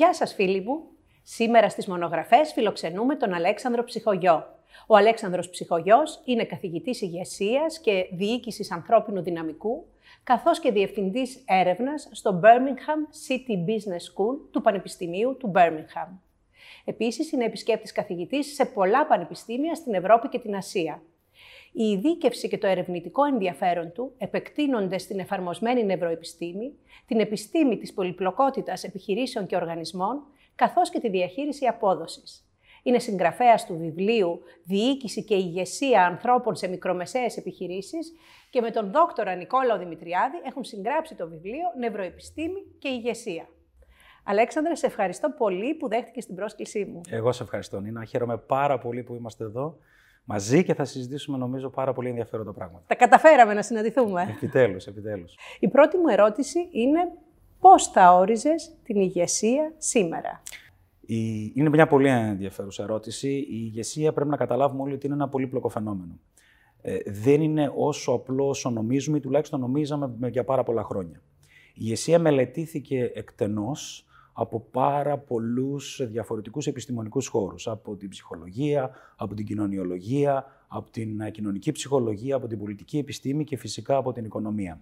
Γεια σας φίλοι μου. Σήμερα στις μονογραφές φιλοξενούμε τον Αλέξανδρο Ψυχογιό. Ο Αλέξανδρος Ψυχογιός είναι καθηγητής ηγεσίας και διοίκησης ανθρώπινου δυναμικού, καθώς και διευθυντής έρευνας στο Birmingham City Business School του Πανεπιστημίου του Birmingham. Επίσης, είναι επισκέπτης καθηγητής σε πολλά πανεπιστήμια στην Ευρώπη και την Ασία. Η ειδίκευση και το ερευνητικό ενδιαφέρον του επεκτείνονται στην εφαρμοσμένη νευροεπιστήμη, την επιστήμη της πολυπλοκότητας επιχειρήσεων και οργανισμών, καθώς και τη διαχείριση απόδοσης. Είναι συγγραφέας του βιβλίου «Διοίκηση και ηγεσία ανθρώπων σε μικρομεσαίες επιχειρήσεις» και με τον δόκτορα Νικόλαο Δημητριάδη έχουν συγγράψει το βιβλίο «Νευροεπιστήμη και ηγεσία». Αλέξανδρε, σε ευχαριστώ πολύ που δέχτηκες την πρόσκλησή μου. Εγώ σε ευχαριστώ, Νίνα. Χαίρομαι πάρα πολύ που είμαστε εδώ μαζί και θα συζητήσουμε νομίζω πάρα πολύ ενδιαφέροντα πράγματα. Τα καταφέραμε να συναντηθούμε. Επιτέλους, επιτέλους. Η πρώτη μου ερώτηση είναι πώς θα όριζες την ηγεσία σήμερα; Η... Είναι μια πολύ ενδιαφέρουσα ερώτηση. Η ηγεσία πρέπει να καταλάβουμε όλοι ότι είναι ένα πολύπλοκο φαινόμενο. Ε, δεν είναι όσο απλό όσο νομίζουμε ή τουλάχιστον νομίζαμε για πάρα πολλά χρόνια. Η ηγεσία μελετήθηκε εκτενώς από πάρα πολλούς διαφορετικούς επιστημονικούς χώρους. Από την ψυχολογία, από την κοινωνιολογία, από την ε, κοινωνική ψυχολογία, από την πολιτική επιστήμη και φυσικά από την οικονομία.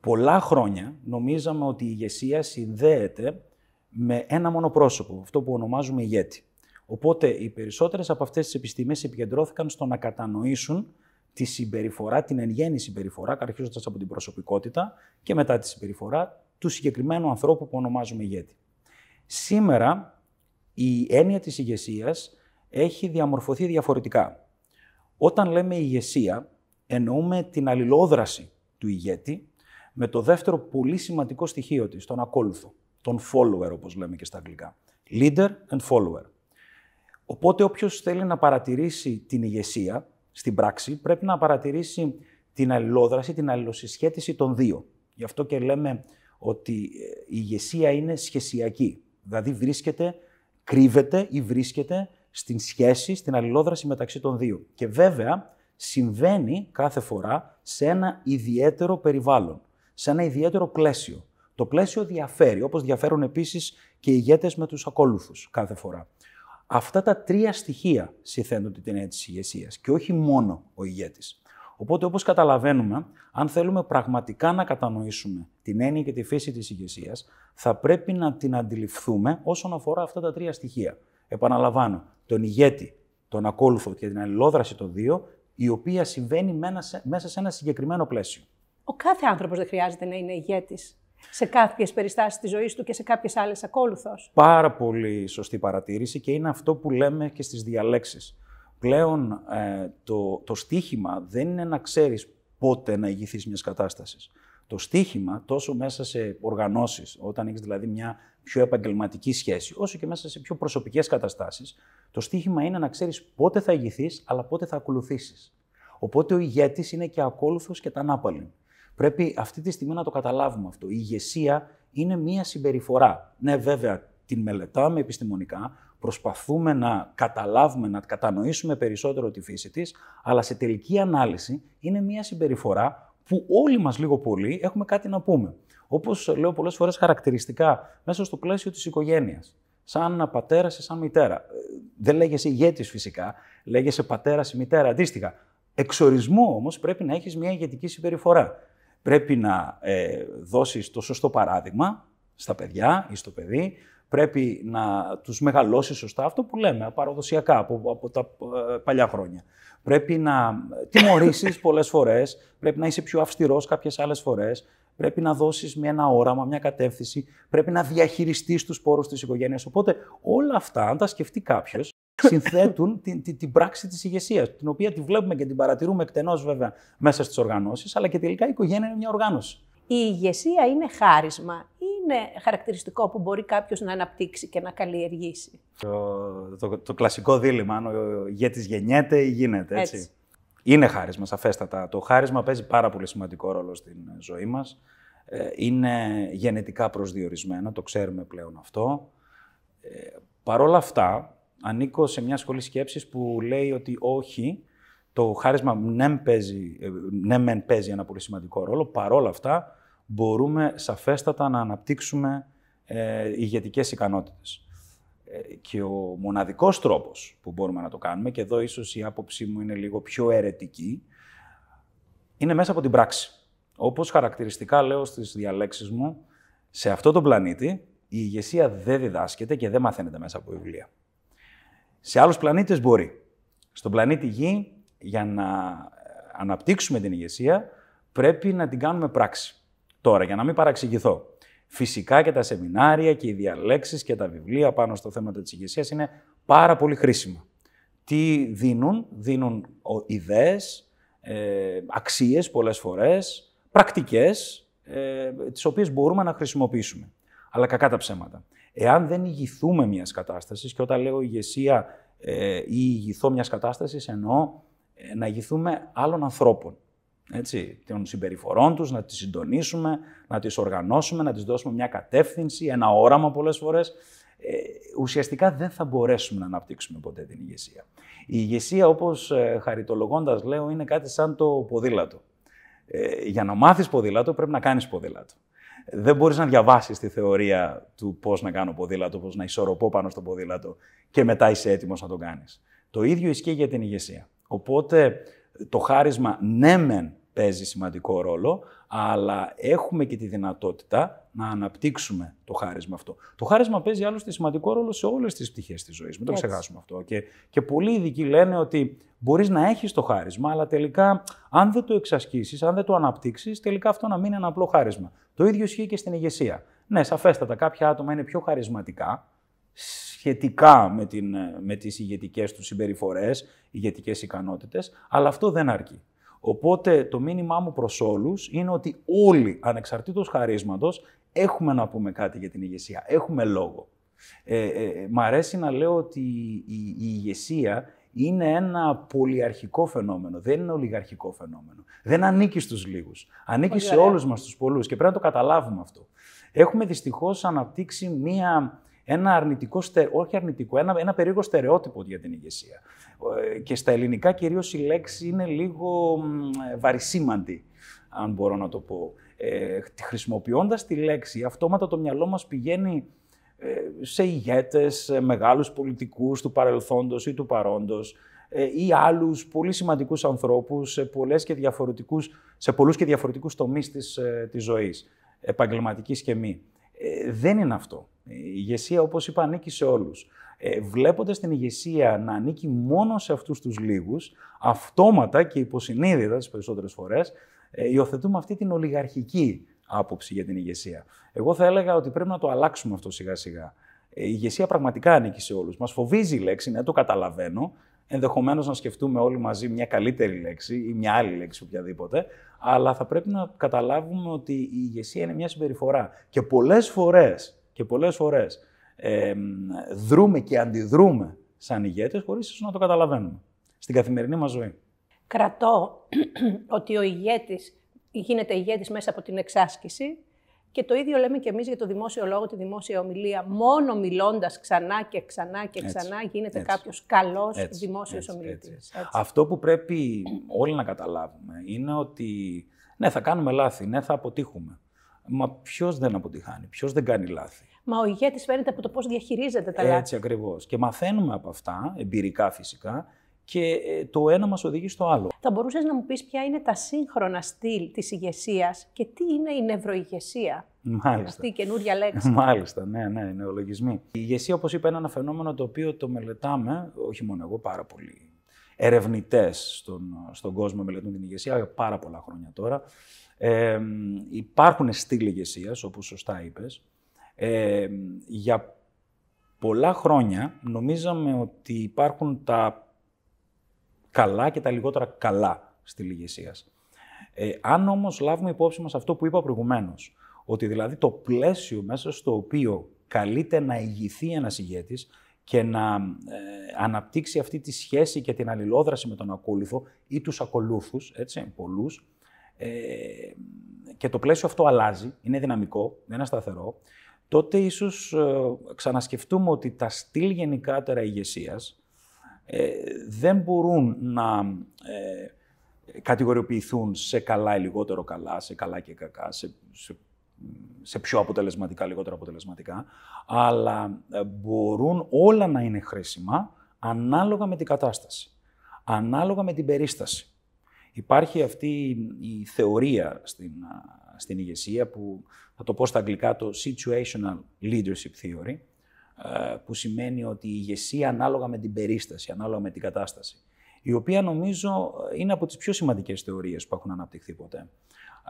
Πολλά χρόνια νομίζαμε ότι η ηγεσία συνδέεται με ένα μόνο πρόσωπο, αυτό που ονομάζουμε ηγέτη. Οπότε οι περισσότερες από αυτές τις επιστήμες επικεντρώθηκαν στο να κατανοήσουν τη συμπεριφορά, την εν γέννη συμπεριφορά, αρχίζοντας από την προσωπικότητα και μετά τη συμπεριφορά του συγκεκριμένου ανθρώπου που ονομάζουμε ηγέτη. Σήμερα η έννοια της ηγεσίας έχει διαμορφωθεί διαφορετικά. Όταν λέμε ηγεσία, εννοούμε την αλληλόδραση του ηγέτη με το δεύτερο πολύ σημαντικό στοιχείο της, τον ακόλουθο, τον follower όπως λέμε και στα αγγλικά. Leader and follower. Οπότε όποιος θέλει να παρατηρήσει την ηγεσία στην πράξη, πρέπει να παρατηρήσει την αλληλόδραση, την αλληλοσυσχέτιση των δύο. Γι' αυτό και λέμε ότι η ηγεσία είναι σχεσιακή. Δηλαδή βρίσκεται, κρύβεται ή βρίσκεται στην σχέση, στην αλληλόδραση μεταξύ των δύο. Και βέβαια συμβαίνει κάθε φορά σε ένα ιδιαίτερο περιβάλλον, σε ένα ιδιαίτερο πλαίσιο. Το πλαίσιο διαφέρει, όπως διαφέρουν επίσης και οι ηγέτες με τους ακόλουθους κάθε φορά. Αυτά τα τρία στοιχεία συθένονται την έννοια της ηγεσίας και όχι μόνο ο ηγέτης. Οπότε, όπως καταλαβαίνουμε, αν θέλουμε πραγματικά να κατανοήσουμε την έννοια και τη φύση της ηγεσίας, θα πρέπει να την αντιληφθούμε όσον αφορά αυτά τα τρία στοιχεία. Επαναλαμβάνω, τον ηγέτη, τον ακόλουθο και την αλληλόδραση των δύο, η οποία συμβαίνει μέσα σε ένα συγκεκριμένο πλαίσιο. Ο κάθε άνθρωπος δεν χρειάζεται να είναι ηγέτης σε κάποιες περιστάσεις της ζωής του και σε κάποιες άλλες ακόλουθος. Πάρα πολύ σωστή παρατήρηση και είναι αυτό που λέμε και στις διαλέξεις. Πλέον ε, το, το στίχημα δεν είναι να ξέρεις πότε να ηγηθείς μιας κατάστασης. Το στίχημα τόσο μέσα σε οργανώσεις, όταν έχεις δηλαδή μια πιο επαγγελματική σχέση, όσο και μέσα σε πιο προσωπικές καταστάσεις, το στίχημα είναι να ξέρεις πότε θα ηγηθείς, αλλά πότε θα ακολουθήσεις. Οπότε ο ηγέτης είναι και ακόλουθος και τανάπαλιν. Πρέπει αυτή τη στιγμή να το καταλάβουμε αυτό. Η ηγεσία είναι μία συμπεριφορά. Ναι, βέβαια, την μελετάμε επιστημονικά, προσπαθούμε να καταλάβουμε, να κατανοήσουμε περισσότερο τη φύση της, αλλά σε τελική ανάλυση είναι μια συμπεριφορά που όλοι μας λίγο πολύ έχουμε κάτι να πούμε. Όπως λέω πολλές φορές χαρακτηριστικά, μέσα στο πλαίσιο της οικογένειας. Σαν πατέρα ή σαν μητέρα. Ε, δεν λέγεσαι ηγέτης φυσικά, λέγεσαι πατέρα ή μητέρα αντίστοιχα. Εξορισμού όμως πρέπει να έχεις μια ηγετική συμπεριφορά. Πρέπει να ε, δώσεις το σωστό παράδειγμα στα παιδιά ή στο παιδί, πρέπει να τους μεγαλώσεις σωστά, αυτό που λέμε, παραδοσιακά από, από τα ε, παλιά χρόνια. Πρέπει να τιμωρήσεις πολλές φορές, πρέπει να είσαι πιο αυστηρός κάποιες άλλες φορές, πρέπει να δώσεις μια, ένα όραμα, μια κατεύθυνση, πρέπει να διαχειριστείς τους πόρους της οικογένειας. Οπότε όλα αυτά, αν τα σκεφτεί κάποιος, συνθέτουν την, την, την, πράξη της ηγεσίας, την οποία τη βλέπουμε και την παρατηρούμε εκτενώς βέβαια μέσα στις οργανώσεις, αλλά και τελικά η οικογένεια είναι μια οργάνωση. Η ηγεσία είναι χάρισμα είναι χαρακτηριστικό που μπορεί κάποιος να αναπτύξει και να καλλιεργήσει; Το, το, το κλασικό δίλημα, αν ο ηγέτης γεννιέται ή γίνεται, έτσι. Είναι χάρισμα, σαφέστατα. Το χάρισμα παίζει πάρα πολύ σημαντικό ρόλο στην ζωή μας. Ε, είναι γενετικά προσδιορισμένο, το ξέρουμε πλέον αυτό. Ε, Παρ' όλα αυτά, ανήκω σε μια σχολή σκέψης που λέει ότι όχι, το χάρισμα ναι, παίζει, ε, ναι μεν παίζει ένα πολύ σημαντικό ρόλο, παρόλα αυτά μπορούμε σαφέστατα να αναπτύξουμε ε, ηγετικές ικανότητες. Ε, και ο μοναδικός τρόπος που μπορούμε να το κάνουμε, και εδώ ίσως η άποψή μου είναι λίγο πιο αιρετική, είναι μέσα από την πράξη. Όπως χαρακτηριστικά λέω στις διαλέξεις μου, σε αυτό το πλανήτη η ηγεσία δεν διδάσκεται και δεν μαθαίνεται μέσα από βιβλία. Σε άλλους πλανήτες μπορεί. Στον πλανήτη Γη, για να αναπτύξουμε την ηγεσία, πρέπει να την κάνουμε πράξη. Τώρα, για να μην παραξηγηθώ, φυσικά και τα σεμινάρια και οι διαλέξεις και τα βιβλία πάνω στο θέμα της ηγεσίας είναι πάρα πολύ χρήσιμα. Τι δίνουν, δίνουν ιδέες, ε, αξίες πολλές φορές, πρακτικές, ε, τις οποίες μπορούμε να χρησιμοποιήσουμε. Αλλά κακά τα ψέματα. Εάν δεν ηγηθούμε μιας κατάστασης, και όταν λέω ηγεσία ε, ή ηγηθώ μιας κατάστασης, εννοώ ε, να ηγηθούμε άλλων ανθρώπων. Έτσι, των συμπεριφορών τους, να τις συντονίσουμε, να τις οργανώσουμε, να τις δώσουμε μια κατεύθυνση, ένα όραμα πολλές φορές. Ε, ουσιαστικά δεν θα μπορέσουμε να αναπτύξουμε ποτέ την ηγεσία. Η ηγεσία, όπως ε, χαριτολογώντας λέω, είναι κάτι σαν το ποδήλατο. Ε, για να μάθεις ποδήλατο πρέπει να κάνεις ποδήλατο. Δεν μπορείς να διαβάσεις τη θεωρία του πώς να κάνω ποδήλατο, πώς να ισορροπώ πάνω στο ποδήλατο και μετά είσαι έτοιμος να το κάνεις. Το ίδιο ισχύει για την ηγεσία. Οπότε το χάρισμα ναι μεν παίζει σημαντικό ρόλο, αλλά έχουμε και τη δυνατότητα να αναπτύξουμε το χάρισμα αυτό. Το χάρισμα παίζει άλλωστε σημαντικό ρόλο σε όλες τις πτυχές της ζωής. Μην το ξεχάσουμε αυτό. Και, και πολλοί ειδικοί λένε ότι μπορείς να έχεις το χάρισμα, αλλά τελικά, αν δεν το εξασκήσεις, αν δεν το αναπτύξεις, τελικά αυτό να μην είναι ένα απλό χάρισμα. Το ίδιο ισχύει και στην ηγεσία. Ναι, σαφέστατα, κάποια άτομα είναι πιο χαρισματικά σχετικά με, την, με τις ηγετικές τους συμπεριφορές, ηγετικές ικανότητες, αλλά αυτό δεν αρκεί. Οπότε το μήνυμά μου προς όλους είναι ότι όλοι, ανεξαρτήτως χαρίσματος, έχουμε να πούμε κάτι για την ηγεσία. Έχουμε λόγο. Ε, ε, μ' αρέσει να λέω ότι η, η ηγεσία είναι ένα πολυαρχικό φαινόμενο, δεν είναι ολιγαρχικό φαινόμενο. Δεν ανήκει στους λίγους. Ανήκει σε όλους μας τους πολλούς και πρέπει να το καταλάβουμε αυτό. Έχουμε δυστυχώς αναπτύξει μία ένα αρνητικό, όχι αρνητικό, ένα, ένα περίεργο στερεότυπο για την ηγεσία. Ε, και στα ελληνικά κυρίως η λέξη είναι λίγο βαρισίμαντη, αν μπορώ να το πω. Ε, χρησιμοποιώντας τη λέξη, αυτόματα το μυαλό μας πηγαίνει ε, σε ηγέτες, μεγάλους πολιτικούς του παρελθόντος ή του παρόντος ε, ή άλλους πολύ σημαντικούς ανθρώπους σε, πολλές και διαφορετικούς, σε πολλούς και διαφορετικούς τομείς της, της ζωής, επαγγελματικής και μη. Δεν είναι αυτό. Η ηγεσία, όπως είπα, ανήκει σε όλους. Ε, βλέποντας την ηγεσία να ανήκει μόνο σε αυτούς τους λίγους, αυτόματα και υποσυνείδητα τις περισσότερες φορές, ε, υιοθετούμε αυτή την ολιγαρχική άποψη για την ηγεσία. Εγώ θα έλεγα ότι πρέπει να το αλλάξουμε αυτό σιγά-σιγά. Ε, η ηγεσία πραγματικά ανήκει σε όλους. Μας φοβίζει η λέξη, ναι, το καταλαβαίνω. Ενδεχομένως να σκεφτούμε όλοι μαζί μια καλύτερη λέξη ή μια άλλη λέξη οποιαδήποτε, αλλά θα πρέπει να καταλάβουμε ότι η ηγεσία είναι μια συμπεριφορά. Και πολλές φορές και πολλές φορές ε, δρούμε και αντιδρούμε σαν ηγέτες χωρίς να το καταλαβαίνουμε στην καθημερινή μας ζωή. Κρατώ ότι ο ηγέτης γίνεται ηγέτης μέσα από την εξάσκηση και το ίδιο λέμε και εμείς για το δημόσιο λόγο, τη δημόσια ομιλία. Μόνο μιλώντας ξανά και ξανά και ξανά έτσι, γίνεται έτσι, κάποιος καλός έτσι, δημόσιος ομιλητής. Αυτό που πρέπει όλοι να καταλάβουμε είναι ότι ναι, θα κάνουμε λάθη, ναι, θα αποτύχουμε. Μα ποιος δεν αποτυχάνει, ποιος δεν κάνει λάθη. Μα ο ηγέτης φαίνεται από το πώς διαχειρίζεται τα λάθη. Έτσι ακριβώς. Και μαθαίνουμε από αυτά, εμπειρικά φυσικά, και ε, το ένα μας οδηγεί στο άλλο. Θα μπορούσες να μου πεις ποια είναι τα σύγχρονα στυλ της ηγεσίας και τι είναι η νευροηγεσία; Μάλιστα. Αυτή η καινούρια λέξη. Μάλιστα, ναι, ναι, νεολογισμοί. Η ηγεσία, όπως είπα, είναι ένα φαινόμενο το οποίο το μελετάμε, όχι μόνο εγώ, πάρα πολλοί ερευνητές στον, στον κόσμο μελετούν την ηγεσία για πάρα πολλά χρόνια τώρα. Ε, υπάρχουν στήλοι ηγεσίας, όπως σωστά είπες. Ε, για πολλά χρόνια νομίζαμε ότι υπάρχουν τα καλά και τα λιγότερα καλά στη ηγεσία. Ε, αν όμως λάβουμε υπόψη μας αυτό που είπα προηγουμένως, ότι δηλαδή το πλαίσιο μέσα στο οποίο καλείται να ηγηθεί ένας ηγέτης και να ε, αναπτύξει αυτή τη σχέση και την αλληλόδραση με τον ακόλουθο ή τους ακολούθους, έτσι, πολλούς, ε, και το πλαίσιο αυτό αλλάζει, είναι δυναμικό, δεν είναι σταθερό, τότε ίσως ε, ξανασκεφτούμε ότι τα στυλ γενικάτερα ηγεσίας ε, δεν μπορούν να ε, κατηγοριοποιηθούν σε καλά ή λιγότερο καλά, σε καλά και κακά, σε, σε σε πιο αποτελεσματικά, λιγότερο αποτελεσματικά, αλλά ε, μπορούν όλα να είναι χρήσιμα ανάλογα με την κατάσταση, ανάλογα με την περίσταση. Υπάρχει αυτή η θεωρία στην, στην ηγεσία που θα το πω στα αγγλικά το situational leadership theory, ε, που σημαίνει ότι η ηγεσία ανάλογα με την περίσταση, ανάλογα με την κατάσταση, η οποία νομίζω είναι από τις πιο σημαντικές θεωρίες που έχουν αναπτυχθεί ποτέ.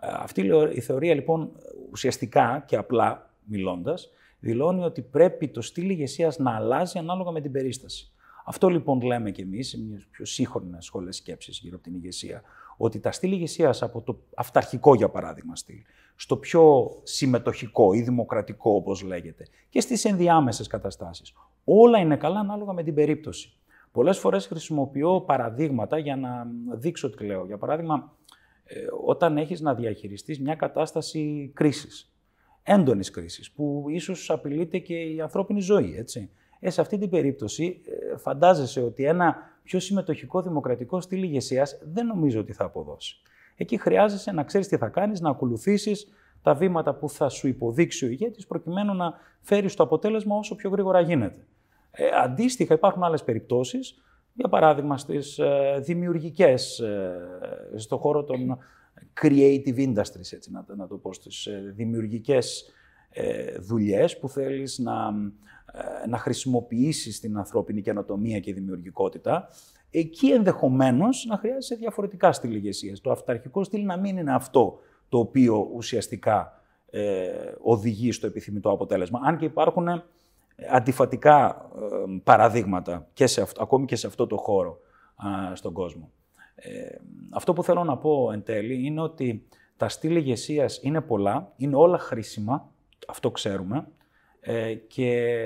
Ε, αυτή η θεωρία λοιπόν ουσιαστικά και απλά μιλώντας, δηλώνει ότι πρέπει το στυλ ηγεσίας να αλλάζει ανάλογα με την περίσταση. Αυτό λοιπόν λέμε κι εμείς, σε μιας πιο σύγχρονη σχολές σκέψης γύρω από την ηγεσία, ότι τα στυλ ηγεσίας από το αυταρχικό για παράδειγμα στυλ, στο πιο συμμετοχικό ή δημοκρατικό όπως λέγεται και στις ενδιάμεσες καταστάσεις. Όλα είναι καλά ανάλογα με την περίπτωση. Πολλές φορές χρησιμοποιώ παραδείγματα για να δείξω τι λέω. Για παράδειγμα, ε, όταν έχεις να διαχειριστείς μια κατάσταση κρίσης, έντονης κρίσης, που ίσως απειλείται και η ανθρώπινη ζωή, έτσι. Ε, σε αυτή την περίπτωση ε, φαντάζεσαι ότι ένα πιο συμμετοχικό δημοκρατικό στυλ ηγεσίας δεν νομίζω ότι θα αποδώσει. Εκεί χρειάζεσαι να ξέρεις τι θα κάνεις, να ακολουθήσεις τα βήματα που θα σου υποδείξει ο ηγέτης, προκειμένου να φέρεις το αποτέλεσμα όσο πιο γρήγορα γίνεται. Ε, αντίστοιχα, υπάρχουν άλλες περιπτώσεις, για παράδειγμα στις ε, δημιουργικές, ε, στον χώρο των creative industries, έτσι να, να το πω, στις ε, δημιουργικές ε, δουλειές που θέλεις να ε, να χρησιμοποιήσεις την ανθρώπινη καινοτομία και δημιουργικότητα, εκεί ενδεχομένως να χρειάζεσαι διαφορετικά στυλ ηγεσίας. Το αυταρχικό στυλ να μην είναι αυτό το οποίο ουσιαστικά ε, οδηγεί στο επιθυμητό αποτέλεσμα. Αν και υπάρχουν ε, αντιφατικά ε, παραδείγματα και σε αυτό, ακόμη και σε αυτό το χώρο στον κόσμο. αυτό που θέλω να πω εν τέλει είναι ότι τα στυλ ηγεσίας είναι πολλά, είναι όλα χρήσιμα, αυτό ξέρουμε, ε, και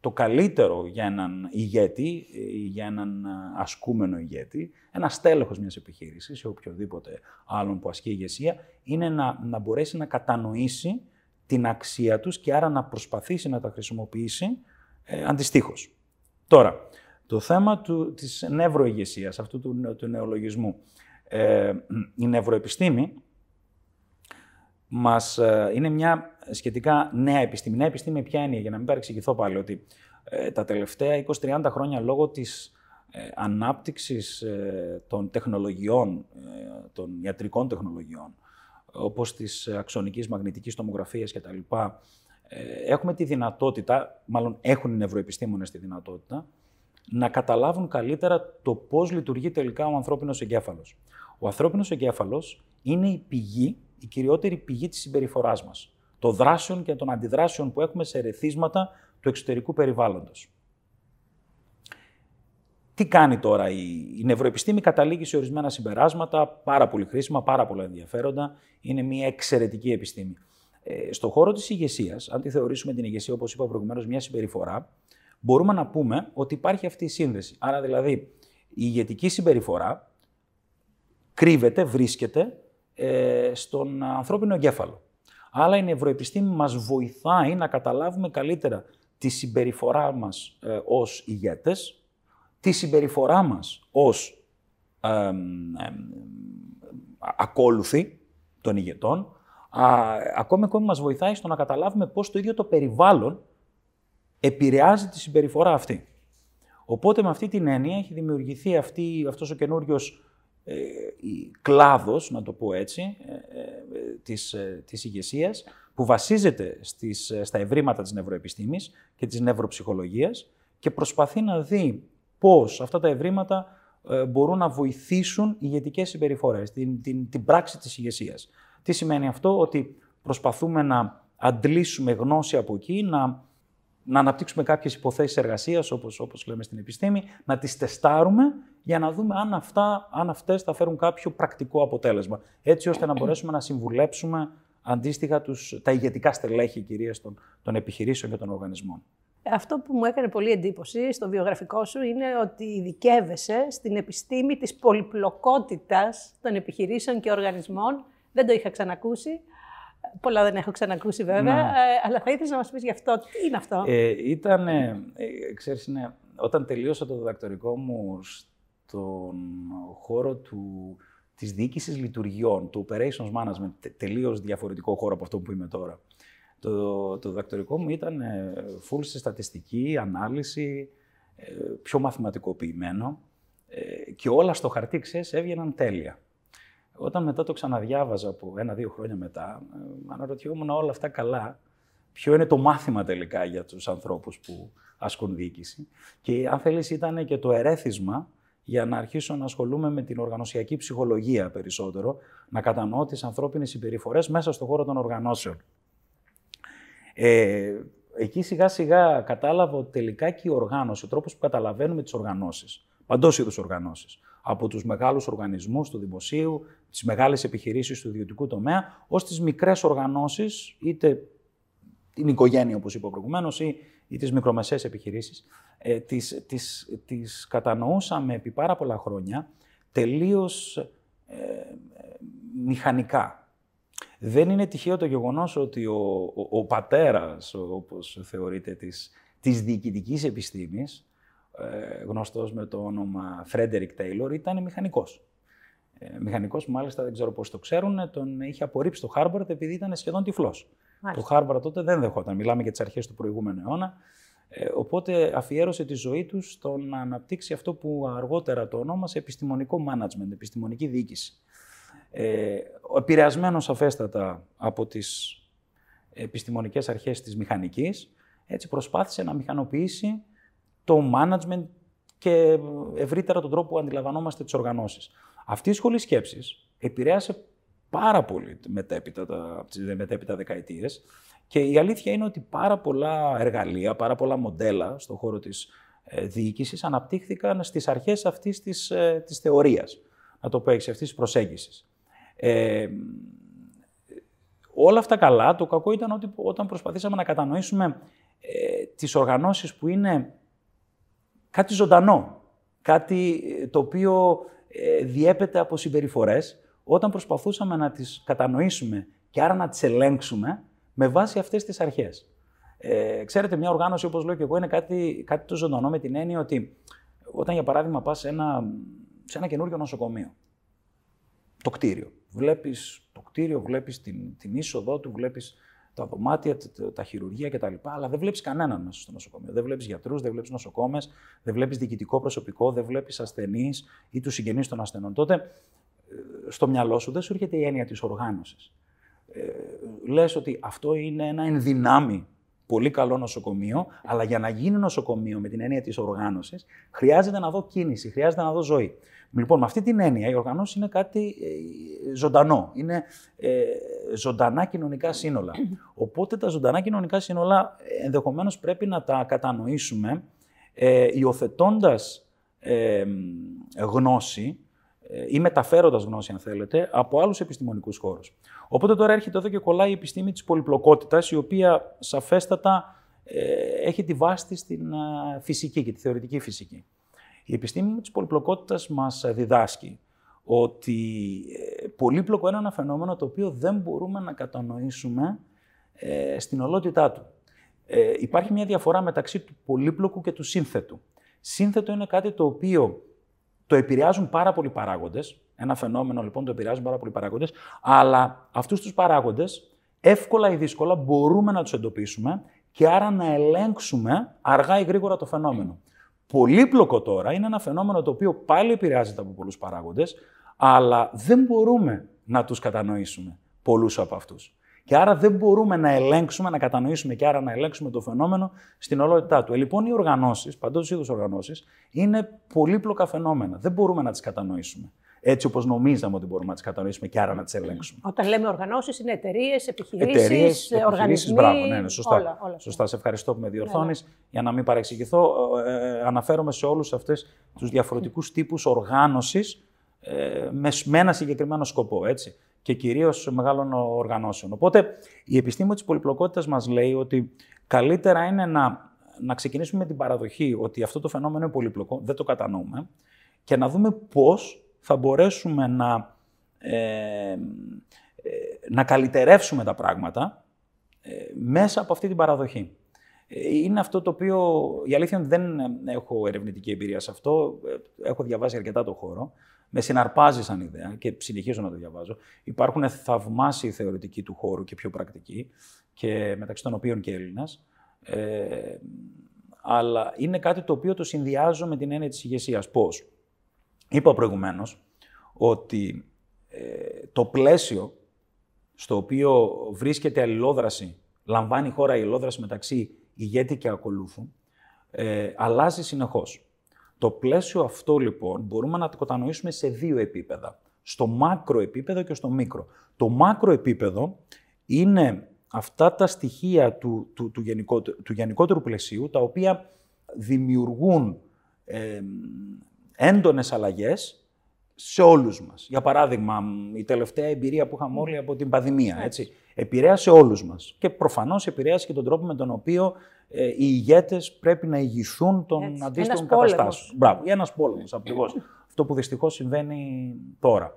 το καλύτερο για έναν ηγέτη, για έναν ασκούμενο ηγέτη, ένα στέλεχος μιας επιχείρησης ή οποιοδήποτε άλλον που ασκεί ηγεσία, είναι να, να μπορέσει να κατανοήσει την αξία τους και άρα να προσπαθήσει να τα χρησιμοποιήσει ε, αντιστοίχως. Τώρα, το θέμα του, της νευροηγεσίας, αυτού του, του νεολογισμού, ε, η νευροεπιστήμη μας, ε, είναι μια σχετικά νέα επιστήμη. Νέα επιστήμη ποια είναι, για να μην παρεξηγηθώ πάλι, ότι ε, τα τελευταία 20-30 χρόνια λόγω της ε, ανάπτυξης ε, των τεχνολογιών, ε, των ιατρικών τεχνολογιών, όπως της αξονικής μαγνητικής τομογραφίας κτλ., έχουμε τη δυνατότητα, μάλλον έχουν οι νευροεπιστήμονες τη δυνατότητα, να καταλάβουν καλύτερα το πώς λειτουργεί τελικά ο ανθρώπινος εγκέφαλος. Ο ανθρώπινος εγκέφαλος είναι η πηγή, η κυριότερη πηγή της συμπεριφοράς μας των δράσεων και των αντιδράσεων που έχουμε σε ρεθίσματα του εξωτερικού περιβάλλοντος. Τι κάνει τώρα η, η νευροεπιστήμη, καταλήγει σε ορισμένα συμπεράσματα, πάρα πολύ χρήσιμα, πάρα πολλά ενδιαφέροντα. Είναι μια εξαιρετική επιστήμη. Ε, στον χώρο της ηγεσίας, αν τη θεωρήσουμε την ηγεσία, όπως είπα προηγουμένως, μια συμπεριφορά, μπορούμε να πούμε ότι υπάρχει αυτή η σύνδεση. Άρα δηλαδή η ηγετική συμπεριφορά κρύβεται, βρίσκεται ε, στον ανθρώπινο εγκέφαλο αλλά η νευροεπιστήμη μας βοηθάει να καταλάβουμε καλύτερα τη συμπεριφορά μας ε, ως ηγέτες, τη συμπεριφορά μας ως ε, ακόλουθοι των ηγετών, α, ακόμη ακόμη μας βοηθάει στο να καταλάβουμε πώς το ίδιο το περιβάλλον επηρεάζει τη συμπεριφορά αυτή. Οπότε με αυτή την έννοια έχει δημιουργηθεί αυτή, αυτός ο καινούριος ε, κλάδος, να το πω έτσι, ε, ε, της, της ηγεσίας, που βασίζεται στις, στα ευρήματα της νευροεπιστήμης και της νευροψυχολογίας και προσπαθεί να δει πώς αυτά τα ευρήματα μπορούν να βοηθήσουν ηγετικές συμπεριφορές, την, την, την πράξη της ηγεσίας. Τι σημαίνει αυτό, ότι προσπαθούμε να αντλήσουμε γνώση από εκεί, να, να αναπτύξουμε κάποιες υποθέσεις εργασίας, όπως, όπως λέμε στην επιστήμη, να τις τεστάρουμε για να δούμε αν, αυτά, αν αυτές θα φέρουν κάποιο πρακτικό αποτέλεσμα. Έτσι ώστε να μπορέσουμε να συμβουλέψουμε αντίστοιχα τους, τα ηγετικά στελέχη κυρίως των, των επιχειρήσεων και των οργανισμών. Αυτό που μου έκανε πολύ εντύπωση στο βιογραφικό σου είναι ότι ειδικεύεσαι στην επιστήμη της πολυπλοκότητας των επιχειρήσεων και οργανισμών. Δεν το είχα ξανακούσει. Πολλά δεν έχω ξανακούσει βέβαια, ναι. ε, αλλά θα ήθελα να μας πεις γι' αυτό. Τι είναι αυτό; Ε, ήταν, ε, ξέρεις, όταν τελείωσα το διδακτορικό μου στον χώρο του, της διοίκησης λειτουργιών, του operations management, τελείως διαφορετικό χώρο από αυτό που είμαι τώρα. Το, το διδακτορικό μου ήταν ε, full σε στατιστική, ανάλυση, ε, πιο μαθηματικοποιημένο ε, και όλα στο χαρτί, ξέρεις, έβγαιναν τέλεια. Όταν μετά το ξαναδιάβαζα από ένα-δύο χρόνια μετά, αναρωτιόμουν όλα αυτά καλά, ποιο είναι το μάθημα τελικά για τους ανθρώπους που ασκούν διοίκηση. Και αν θέλεις ήταν και το ερέθισμα για να αρχίσω να ασχολούμαι με την οργανωσιακή ψυχολογία περισσότερο, να κατανοώ τις ανθρώπινες συμπεριφορές μέσα στον χώρο των οργανώσεων. Ε, εκεί σιγά σιγά κατάλαβα ότι τελικά και η οργάνωση, ο τρόπος που καταλαβαίνουμε τις οργανώσεις, παντός είδους οργανώσεις, από τους μεγάλους οργανισμούς του δημοσίου, τις μεγάλες επιχειρήσεις του ιδιωτικού τομέα, ως τις μικρές οργανώσεις, είτε την οικογένεια όπως είπα προηγουμένως, ή, ή τις μικρομεσαίες επιχειρήσεις, ε, τις, τις, τις κατανοούσαμε επί πάρα πολλά χρόνια τελείως ε, μηχανικά. Δεν είναι τυχαίο το γεγονός ότι ο, ο, ο πατέρας, όπως θεωρείται, της, της διοικητικής επιστήμης, ε, γνωστός με το όνομα Φρέντερικ Τέιλορ, ήταν μηχανικός. Ε, μηχανικός, μάλιστα, δεν ξέρω πώς το ξέρουν, τον είχε απορρίψει το Χάρβαρντ επειδή ήταν σχεδόν τυφλός. Το Χάρμπαρτ τότε δεν δεχόταν. Μιλάμε για τις αρχές του προηγούμενου αιώνα. Ε, οπότε αφιέρωσε τη ζωή τους στο να αναπτύξει αυτό που αργότερα το ονόμασε επιστημονικό management, επιστημονική διοίκηση. Ε, επηρεασμένο αφέστατα από τις επιστημονικές αρχές της μηχανικής, έτσι προσπάθησε να μηχανοποιήσει το management και ευρύτερα τον τρόπο που αντιλαμβανόμαστε τις οργανώσεις. Αυτή η σχολή σκέψης επηρέασε πάρα πολύ μετέπειτα, τα, μετέπειτα δεκαετίες και η αλήθεια είναι ότι πάρα πολλά εργαλεία, πάρα πολλά μοντέλα στον χώρο της ε, διοίκησης αναπτύχθηκαν στις αρχές αυτής της, ε, της θεωρίας, να το πω έτσι, αυτής της προσέγγισης. Ε, όλα αυτά καλά, το κακό ήταν ότι όταν προσπαθήσαμε να κατανοήσουμε ε, τις οργανώσεις που είναι κάτι ζωντανό, κάτι ε, το οποίο ε, διέπεται από συμπεριφορές, όταν προσπαθούσαμε να τις κατανοήσουμε και άρα να τις ελέγξουμε, με βάση αυτές τις αρχές. Ε, ξέρετε, μια οργάνωση, όπως λέω και εγώ, είναι κάτι, κάτι το ζωντανό με την έννοια ότι όταν, για παράδειγμα, πας σε ένα, σε ένα καινούριο νοσοκομείο, το κτίριο, βλέπεις το κτίριο, βλέπεις την, την είσοδό του, βλέπεις τα δωμάτια, τα, τα χειρουργεία κτλ. Αλλά δεν βλέπεις κανέναν μέσα στο νοσοκομείο. Δεν βλέπεις γιατρούς, δεν βλέπεις νοσοκόμες, δεν βλέπεις διοικητικό προσωπικό, δεν βλέπεις ασθενείς ή τους συγγενείς των ασθενών. Τότε ε, στο μυαλό σου δεν σου έρχεται η έννοια της οργάνωσης ε, λες ότι αυτό είναι ένα ενδυνάμει πολύ καλό νοσοκομείο, αλλά για να γίνει νοσοκομείο με την έννοια της οργάνωσης, χρειάζεται να δω κίνηση, χρειάζεται να δω ζωή. Λοιπόν, με αυτή την έννοια, η οργάνωση είναι κάτι ε, ζωντανό. Είναι ε, ζωντανά κοινωνικά σύνολα. Οπότε τα ζωντανά κοινωνικά σύνολα ε, ενδεχομένως πρέπει να τα κατανοήσουμε ε, υιοθετώντας ε, γνώση ε, ή μεταφέροντας γνώση, αν θέλετε, από άλλους επιστημονικούς χώρους. Οπότε τώρα έρχεται εδώ και κολλάει η επιστήμη της πολυπλοκότητας, η οποία σαφέστατα ε, έχει τη βάση της στην ε, φυσική και τη θεωρητική φυσική. Η επιστήμη της πολυπλοκότητας μας διδάσκει ότι πολύπλοκο είναι ένα φαινόμενο το οποίο δεν μπορούμε να κατανοήσουμε στην ολότητά του. υπάρχει μια διαφορά μεταξύ του πολύπλοκου και του σύνθετου. Σύνθετο είναι κάτι το οποίο το επηρεάζουν πάρα πολλοί παράγοντες. Ένα φαινόμενο λοιπόν το επηρεάζουν πάρα πολλοί παράγοντες. Αλλά αυτούς τους παράγοντες εύκολα ή δύσκολα μπορούμε να τους εντοπίσουμε και άρα να ελέγξουμε αργά ή γρήγορα το φαινόμενο. Πολύπλοκο τώρα είναι ένα φαινόμενο το οποίο πάλι επηρεάζεται από πολλούς παράγοντες, αλλά δεν μπορούμε να τους κατανοήσουμε πολλούς από αυτούς. Και άρα δεν μπορούμε να ελέγξουμε, να κατανοήσουμε και άρα να ελέγξουμε το φαινόμενο στην ολότητά του. Ε, λοιπόν, οι οργανώσεις, παντός είδους οργανώσεις, είναι πολύπλοκα φαινόμενα. Δεν μπορούμε να τις κατανοήσουμε. Έτσι όπως νομίζαμε ότι μπορούμε να τις κατανοήσουμε και άρα να τις ελέγξουμε. Όταν λέμε οργανώσεις, είναι εταιρείες, επιχειρήσεις, οργανισμοί. Μπράβο, ναι, ναι, σωστά. Όλα, όλα σωστά. Σε ευχαριστώ που με διορθώνεις. Ναι, ναι. Για να μην παρεξηγηθώ, ε, ε αναφέρομαι σε όλους αυτού τους διαφορετικούς τύπους οργάνωσης ε, με, με ένα συγκεκριμένο σκοπό. Έτσι και κυρίως μεγάλων οργανώσεων. Οπότε η επιστήμη της πολυπλοκότητας μας λέει ότι καλύτερα είναι να, να ξεκινήσουμε με την παραδοχή ότι αυτό το φαινόμενο είναι πολύπλοκο, δεν το κατανοούμε, και να δούμε πώς θα μπορέσουμε να, ε, ε, να καλυτερεύσουμε τα πράγματα ε, μέσα από αυτή την παραδοχή. είναι αυτό το οποίο, η αλήθεια είναι δεν έχω ερευνητική εμπειρία σε αυτό, έχω διαβάσει αρκετά το χώρο, με συναρπάζει σαν ιδέα και συνεχίζω να το διαβάζω. Υπάρχουν θαυμάσιοι θεωρητικοί του χώρου και πιο πρακτικοί, και μεταξύ των οποίων και Έλληνας. Ε, αλλά είναι κάτι το οποίο το συνδυάζω με την έννοια της ηγεσίας. Πώς; Είπα προηγουμένως ότι ε, το πλαίσιο στο οποίο βρίσκεται αλληλόδραση, λαμβάνει η χώρα η αλληλόδραση μεταξύ ηγέτη και ακολούθου, ε, αλλάζει συνεχώς. Το πλαίσιο αυτό λοιπόν μπορούμε να το κατανοήσουμε σε δύο επίπεδα. Στο μάκρο επίπεδο και στο μικρο. Το μάκρο επίπεδο είναι αυτά τα στοιχεία του, του, του, γενικότερου, του γενικότερου πλαισίου, τα οποία δημιουργούν ε, έντονες αλλαγές σε όλους μας. Για παράδειγμα, η τελευταία εμπειρία που είχαμε όλοι από την πανδημία, έτσι, επηρέασε όλους μας. Και προφανώς επηρέασε και τον τρόπο με τον οποίο ε, οι ηγέτες πρέπει να ηγηθούν των έτσι. αντίστοιχων καταστάσεων. Μπράβο, ένας πόλεμος, ακριβώς. Αυτό που δυστυχώς συμβαίνει τώρα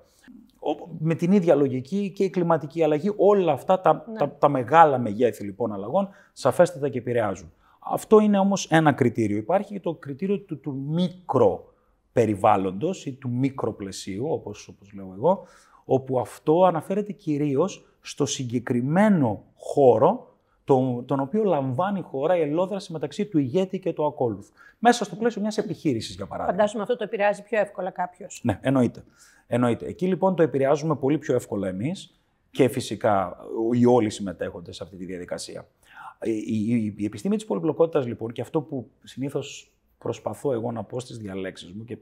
με την ίδια λογική και η κλιματική αλλαγή, όλα αυτά τα, ναι. τα, τα, μεγάλα μεγέθη λοιπόν αλλαγών σαφέστατα και επηρεάζουν. Αυτό είναι όμως ένα κριτήριο. Υπάρχει και το κριτήριο του, του μικρο περιβάλλοντος ή του μικροπλαισίου, όπως, όπως λέω εγώ, όπου αυτό αναφέρεται κυρίως στο συγκεκριμένο χώρο τον, τον οποίο λαμβάνει η χώρα η ελόδραση μεταξύ του ηγέτη και του ακόλουθου. Μέσα στο πλαίσιο μιας επιχείρησης, για παράδειγμα. Φαντάζομαι αυτό το επηρεάζει πιο εύκολα κάποιος. Ναι, εννοείται. εννοείται. Εκεί λοιπόν το επηρεάζουμε πολύ πιο εύκολα εμείς και φυσικά οι όλοι συμμετέχονται σε αυτή τη διαδικασία. Η, η, η επιστήμη της πολυπλοκότητας λοιπόν και αυτό που συνήθως προσπαθώ εγώ να πω στις διαλέξεις μου και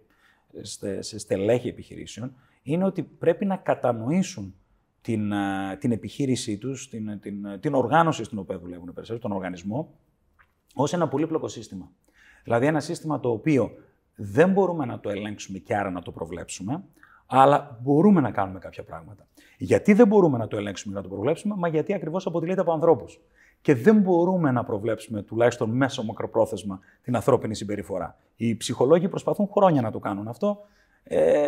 σε στελέχη επιχειρήσεων είναι ότι πρέπει να κατανοήσουν την, την επιχείρησή τους, την, την, την οργάνωση στην οποία δουλεύουν περισσότερο, τον οργανισμό, ως ένα πολύπλοκο σύστημα. Δηλαδή ένα σύστημα το οποίο δεν μπορούμε να το ελέγξουμε και άρα να το προβλέψουμε, αλλά μπορούμε να κάνουμε κάποια πράγματα. Γιατί δεν μπορούμε να το ελέγξουμε και να το προβλέψουμε, μα γιατί ακριβώς αποτελείται από ανθρώπους. Και δεν μπορούμε να προβλέψουμε, τουλάχιστον μέσω μακροπρόθεσμα, την ανθρώπινη συμπεριφορά. Οι ψυχολόγοι προσπαθούν χρόνια να το κάνουν αυτό. Ε,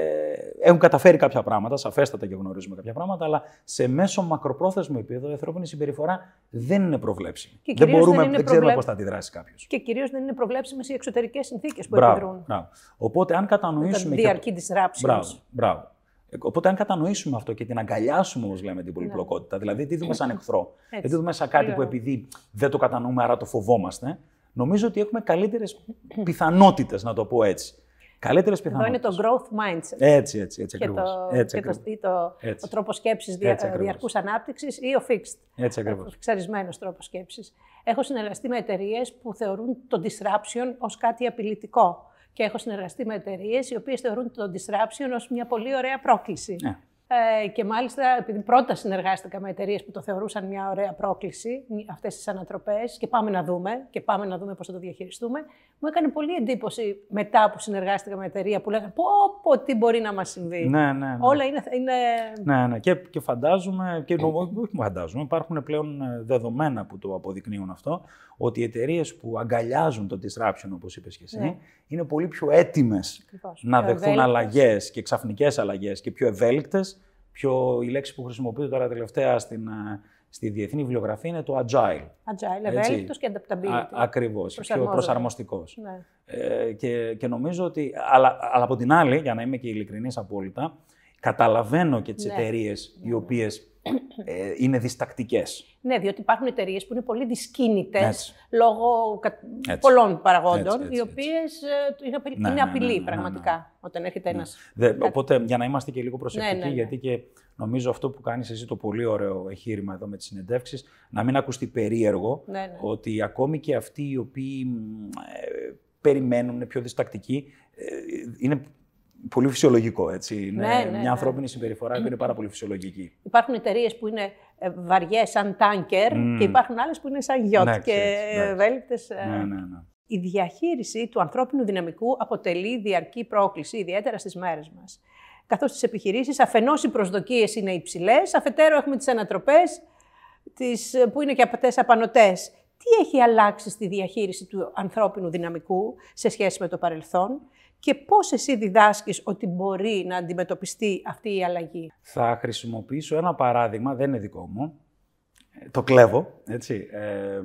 έχουν καταφέρει κάποια πράγματα, σαφέστατα και γνωρίζουμε κάποια πράγματα, αλλά σε μέσο μακροπρόθεσμο επίπεδο η ανθρώπινη συμπεριφορά δεν είναι προβλέψιμη. Και δεν μπορούμε, δεν, δεν ξέρουμε πώς θα αντιδράσει κάποιος. Και κυρίως δεν είναι προβλέψιμες οι εξωτερικές συνθήκες που μπράβο, επιδρούν. Μπράβο. Οπότε, αν κατανοήσουμε. Διαρκή και... disruption. Μπράβο, μπράβο. Οπότε, αν κατανοήσουμε αυτό και την αγκαλιάσουμε, όπως λέμε, την πολυπλοκότητα, ναι. δηλαδή τι δούμε σαν εχθρό, δεν δούμε σαν κάτι που επειδή δεν το κατανοούμε, άρα το φοβόμαστε, νομίζω ότι έχουμε καλύτερες πιθανότητες, να το πω έτσι, Καλύτερες πιθανότητε. Εδώ είναι το growth mindset. Έτσι, έτσι, έτσι ακριβώς. Και, το, και το, το, τρόπο σκέψης διαρκούς ανάπτυξης ή ο fixed. Έτσι ακριβώς. Ο φιξαρισμένο τρόπος σκέψης. Έχω συνεργαστεί με εταιρείες που θεωρούν το disruption ως κάτι απειλητικό. Και έχω συνεργαστεί με εταιρείες οι οποίες θεωρούν το disruption ως μια πολύ ωραία πρόκληση. Ναι. Ε, και μάλιστα, επειδή πρώτα συνεργάστηκα με εταιρείες που το θεωρούσαν μια ωραία πρόκληση, αυτές τις ανατροπές, και πάμε να δούμε, και πάμε να δούμε πώς θα το διαχειριστούμε, μου έκανε πολύ εντύπωση μετά που συνεργάστηκα με εταιρεία που λέγανε Πώ, πω, τι μπορεί να μας συμβεί. Ναι, ναι, ναι. Όλα είναι. είναι... Ναι, ναι. Και, και φαντάζομαι, και όχι μου φαντάζομαι, υπάρχουν πλέον ε, δεδομένα που το αποδεικνύουν αυτό, ότι οι εταιρείες που αγκαλιάζουν το disruption, όπως είπες και εσύ, ναι. είναι πολύ πιο έτοιμες να δεχθούν αλλαγές και ξαφνικές αλλαγές και πιο ευέλικτες. Πιο, η λέξη που χρησιμοποιείται τώρα τελευταία στην, ε, στη διεθνή βιβλιογραφία είναι το agile. Agile, ευέλικτος και adaptability. Ακριβώς. Πιο προσαρμοστικός. Ναι. Ε, και, και νομίζω ότι. Αλλά, αλλά από την άλλη, για να είμαι και ειλικρινής απόλυτα, καταλαβαίνω και τις ναι. εταιρείες οι ναι. οποίες ε, είναι διστακτικές. Ναι, διότι υπάρχουν εταιρείες που είναι πολύ δυσκίνητες λόγω έτσι. πολλών παραγόντων, έτσι, οι οποίες ε, είναι, ναι, είναι απειλή ναι, ναι, πραγματικά όταν έρχεται ένας. Οπότε, για να είμαστε και λίγο προσεκτικοί, γιατί και νομίζω αυτό που κάνεις εσύ το πολύ ωραίο εγχείρημα εδώ με τις συνεντεύξεις, να μην ακουστεί περίεργο ότι ακόμη και αυτοί οι οποίοι ε, περιμένουν, είναι πιο διστακτικοί, ε, είναι πολύ φυσιολογικό. Έτσι. Είναι ναι, ναι, μια ναι. ανθρώπινη συμπεριφορά που είναι πάρα πολύ φυσιολογική. Υπάρχουν εταιρείες που είναι ε, βαριές σαν τάνκερ και υπάρχουν άλλες που είναι σαν γιότ ναι, και ευέλικτες. Ναι, ναι, ναι. Η διαχείριση του ανθρώπινου δυναμικού αποτελεί διαρκή πρόκληση, ιδιαίτερα στις μέρες μας. Καθώς στι επιχειρήσεις αφενός οι προσδοκίες είναι υψηλές, αφετέρου έχουμε τις ανατροπές που είναι και αυτέ απανοτές. Τι έχει αλλάξει στη διαχείριση του ανθρώπινου δυναμικού σε σχέση με το παρελθόν; Και πώς εσύ διδάσκεις ότι μπορεί να αντιμετωπιστεί αυτή η αλλαγή; Θα χρησιμοποιήσω ένα παράδειγμα, δεν είναι δικό μου, το κλέβω, έτσι. Ε,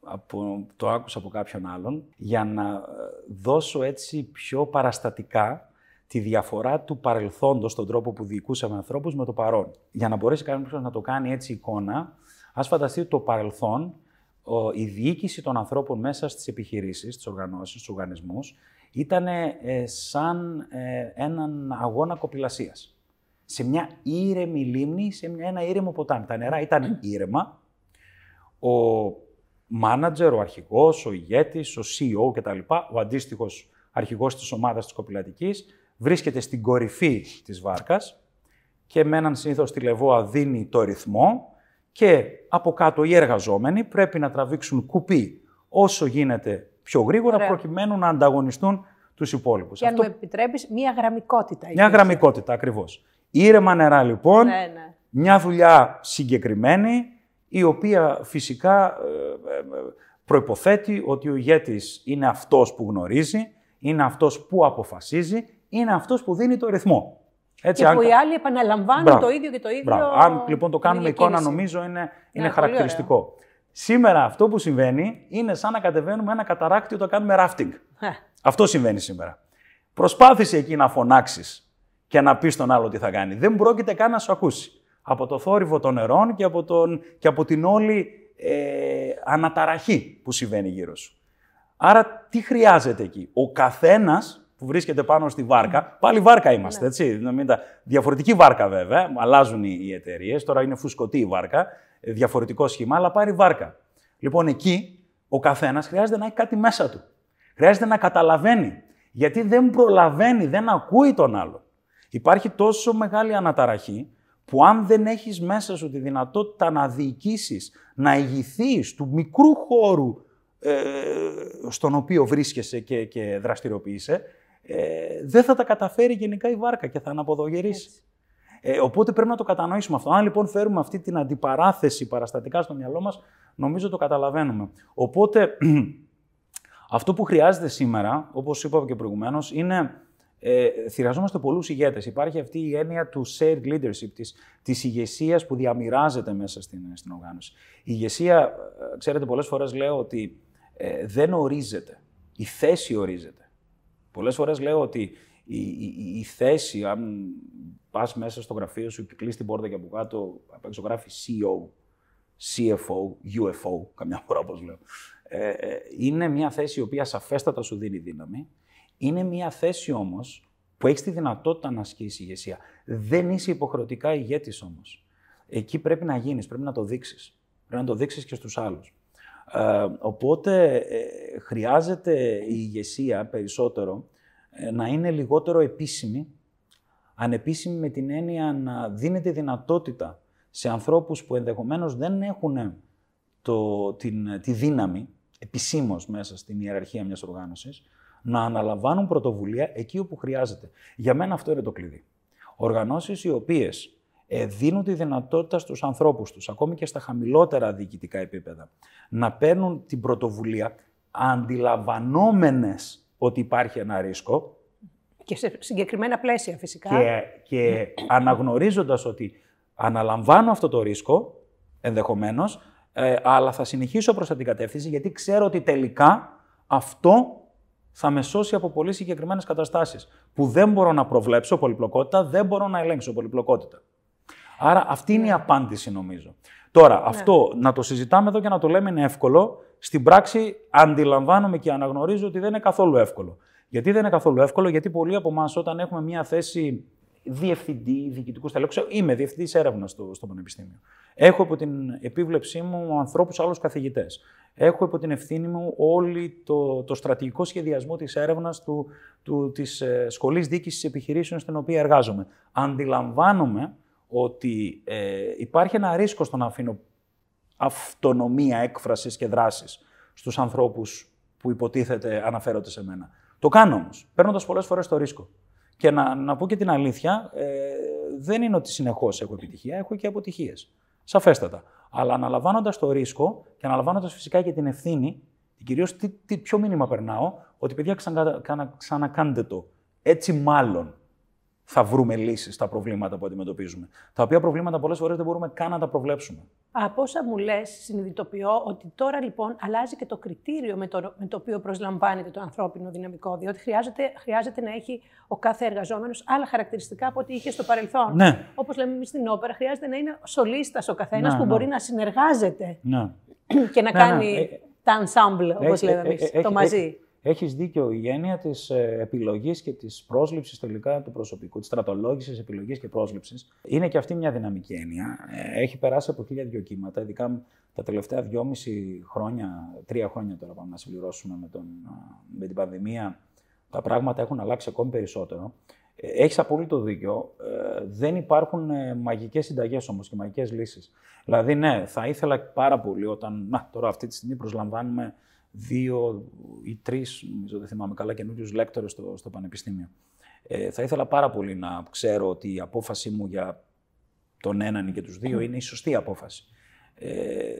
από, το άκουσα από κάποιον άλλον, για να δώσω έτσι πιο παραστατικά τη διαφορά του παρελθόντος στον τρόπο που διοικούσαμε ανθρώπους με το παρόν. Για να μπορέσει κάποιος να το κάνει έτσι εικόνα, ας φανταστείτε το παρελθόν, η διοίκηση των ανθρώπων μέσα στις επιχειρήσεις, στις οργανώσεις, στους οργανισμούς, ήταν ε, σαν ε, έναν αγώνα κοπηλασίας. Σε μια ήρεμη λίμνη, σε μια, ένα ήρεμο ποτάμι. Τα νερά ήταν ήρεμα. Ο μάνατζερ, ο αρχηγός, ο ηγέτης, ο CEO κτλ., ο αντίστοιχος αρχηγός της ομάδας της κοπηλατικής, βρίσκεται στην κορυφή της βάρκας και με έναν συνήθως τηλεβόα δίνει το ρυθμό και από κάτω οι εργαζόμενοι πρέπει να τραβήξουν κουπί όσο γίνεται πιο γρήγορα Ωραία. προκειμένου να ανταγωνιστούν τους υπόλοιπους. Και αν Αυτό... μου επιτρέπεις, μία γραμμικότητα. Μια γραμμικότητα, ακριβώς. Ήρεμα νερά λοιπόν, ναι, ναι. μια δουλειά συγκεκριμένη, η οποία φυσικά ε, ε, προϋποθέτει ότι ο ηγέτης είναι αυτός που γνωρίζει, είναι αυτός που αποφασίζει είναι αυτός που δίνει το ρυθμό. Έτσι, και αν... που οι άλλοι επαναλαμβάνουν το ίδιο και το ίδιο. Μπράβο. Αν λοιπόν το κάνουμε εικόνα, νομίζω είναι, είναι ναι, χαρακτηριστικό. Σήμερα αυτό που συμβαίνει είναι σαν να κατεβαίνουμε ένα καταράκτη όταν κάνουμε rafting. Αυτό συμβαίνει σήμερα. Προσπάθησε εκεί να φωνάξεις και να πεις στον άλλο τι θα κάνει. Δεν πρόκειται καν να σου ακούσει. Από το θόρυβο των νερών και από, τον, και από την όλη ε, αναταραχή που συμβαίνει γύρω σου. Άρα τι χρειάζεται εκεί; Ο καθένας που βρίσκεται πάνω στη βάρκα. Πάλι βάρκα είμαστε, ναι. έτσι. Διαφορετική βάρκα βέβαια, αλλάζουν οι εταιρείες. Τώρα είναι φουσκωτή η βάρκα, ε, διαφορετικό σχήμα, αλλά πάρει βάρκα. Λοιπόν, εκεί ο καθένας χρειάζεται να έχει κάτι μέσα του. Χρειάζεται να καταλαβαίνει. Γιατί δεν προλαβαίνει, δεν ακούει τον άλλο. Υπάρχει τόσο μεγάλη αναταραχή που αν δεν έχεις μέσα σου τη δυνατότητα να διοικήσεις, να ηγηθείς του μικρού χώρου ε, στον οποίο βρίσκεσαι και, και δραστηριοποιείσαι, ε, δεν θα τα καταφέρει γενικά η βάρκα και θα αναποδογερήσει. Ε, οπότε πρέπει να το κατανοήσουμε αυτό. Αν λοιπόν φέρουμε αυτή την αντιπαράθεση παραστατικά στο μυαλό μας, νομίζω το καταλαβαίνουμε. Οπότε αυτό που χρειάζεται σήμερα, όπως είπα και προηγουμένως, είναι ε, χρειαζόμαστε πολλούς ηγέτες. Υπάρχει αυτή η έννοια του shared leadership, της, της ηγεσίας που διαμοιράζεται μέσα στην, στην οργάνωση. Η ηγεσία, ε, ξέρετε, πολλές φορές λέω ότι ε, δεν ορίζεται. Η θέση ορίζεται. Πολλές φορές λέω ότι η, η, η θέση, αν πας μέσα στο γραφείο σου και κλείσει την πόρτα και από κάτω, απ' έξω γράφει CEO, CFO, UFO, καμιά φορά όπως λέω. Ε, ε, είναι μια θέση η οποία σαφέστατα σου δίνει δύναμη. Είναι μια θέση όμως που έχεις τη δυνατότητα να ασκήσεις ηγεσία. Δεν είσαι υποχρεωτικά ηγέτης όμως. Εκεί πρέπει να γίνεις, πρέπει να το δείξεις. Πρέπει να το δείξεις και στους άλλους. Ε, οπότε ε, χρειάζεται η ηγεσία περισσότερο ε, να είναι λιγότερο επίσημη, ανεπίσημη με την έννοια να δίνεται δυνατότητα σε ανθρώπους που ενδεχομένως δεν έχουν το, την, τη δύναμη επισήμως μέσα στην ιεραρχία μιας οργάνωσης, να αναλαμβάνουν πρωτοβουλία εκεί όπου χρειάζεται. Για μένα αυτό είναι το κλειδί. Οργανώσεις οι οποίες ε, δίνουν τη δυνατότητα στους ανθρώπους τους, ακόμη και στα χαμηλότερα διοικητικά επίπεδα, να παίρνουν την πρωτοβουλία αντιλαμβανόμενες ότι υπάρχει ένα ρίσκο. Και σε συγκεκριμένα πλαίσια φυσικά. Και, και αναγνωρίζοντας ότι αναλαμβάνω αυτό το ρίσκο, ενδεχομένως, ε, αλλά θα συνεχίσω προς την κατεύθυνση, γιατί ξέρω ότι τελικά αυτό θα με σώσει από πολύ συγκεκριμένες καταστάσεις, που δεν μπορώ να προβλέψω πολυπλοκότητα, δεν μπορώ να ελέγξω πολυπλοκότητα. Άρα αυτή είναι η ναι. απάντηση νομίζω. Τώρα, ναι. αυτό να το συζητάμε εδώ και να το λέμε είναι εύκολο. Στην πράξη αντιλαμβάνομαι και αναγνωρίζω ότι δεν είναι καθόλου εύκολο. Γιατί δεν είναι καθόλου εύκολο, γιατί πολλοί από εμάς όταν έχουμε μια θέση διευθυντή, διοικητικού στελέχου, είμαι διευθυντής έρευνας στο, στο Πανεπιστήμιο. Έχω υπό την επίβλεψή μου ανθρώπους άλλους καθηγητές. Έχω υπό την ευθύνη μου όλη το, το στρατηγικό σχεδιασμό της έρευνας του, του, της ε, Σχολής Διοίκησης Επιχειρήσεων στην οποία εργάζομαι. Αντιλαμβάνομαι ότι ε, υπάρχει ένα ρίσκο στο να αφήνω αυτονομία έκφρασης και δράσης στους ανθρώπους που υποτίθεται αναφέρονται σε μένα. Το κάνω όμως, παίρνοντας πολλές φορές το ρίσκο. Και να, να πω και την αλήθεια, ε, δεν είναι ότι συνεχώς έχω επιτυχία, έχω και αποτυχίες. Σαφέστατα. Αλλά αναλαμβάνοντας το ρίσκο και αναλαμβάνοντας φυσικά και την ευθύνη, και κυρίως τι, τι, ποιο μήνυμα περνάω, ότι παιδιά ξανα, ξανα, ξανακάντε το. Έτσι μάλλον θα βρούμε λύσεις στα προβλήματα που αντιμετωπίζουμε. Τα οποία προβλήματα πολλές φορές δεν μπορούμε καν να τα προβλέψουμε. Από όσα μου λες, συνειδητοποιώ ότι τώρα λοιπόν αλλάζει και το κριτήριο με το, με το οποίο προσλαμβάνεται το ανθρώπινο δυναμικό. Διότι χρειάζεται, χρειάζεται να έχει ο κάθε εργαζόμενος άλλα χαρακτηριστικά από ό,τι είχε στο παρελθόν. Ναι. Όπως λέμε εμείς στην όπερα, χρειάζεται να είναι σολίστας ο καθένας Ναι, που ναι. μπορεί να συνεργάζεται Ναι. και να Ναι, κάνει ναι. Ε, τα ensemble, όπως Έχει- λέμε ε, εμείς, ε, το έχει- μαζί. Έχεις δίκιο. Η έννοια της ε, επιλογής και της πρόσληψης τελικά του προσωπικού, της στρατολόγησης, επιλογής και πρόσληψης, είναι και αυτή μια δυναμική έννοια. Ε, Έχει περάσει από χίλια δυο κύματα, ειδικά τα τελευταία δυόμιση χρόνια, τρία χρόνια τώρα πάμε να συμπληρώσουμε με, τον, α, με την πανδημία, τα πράγματα έχουν αλλάξει ακόμη περισσότερο. Ε, Έχεις απόλυτο δίκιο. Ε, δεν υπάρχουν ε, μαγικές συνταγές όμως και μαγικές λύσεις. Δηλαδή, ναι, θα ήθελα πάρα πολύ όταν, να, τώρα αυτή τη στιγμή προσλαμβάνουμε δύο ή τρεις, νομίζω δεν θυμάμαι καλά, καινούριους λέκτορες στο, στο Πανεπιστήμιο. Ε, θα ήθελα πάρα πολύ να ξέρω ότι η απόφαση μου για τον έναν ή και τους δύο είναι η σωστή απόφαση. Ε,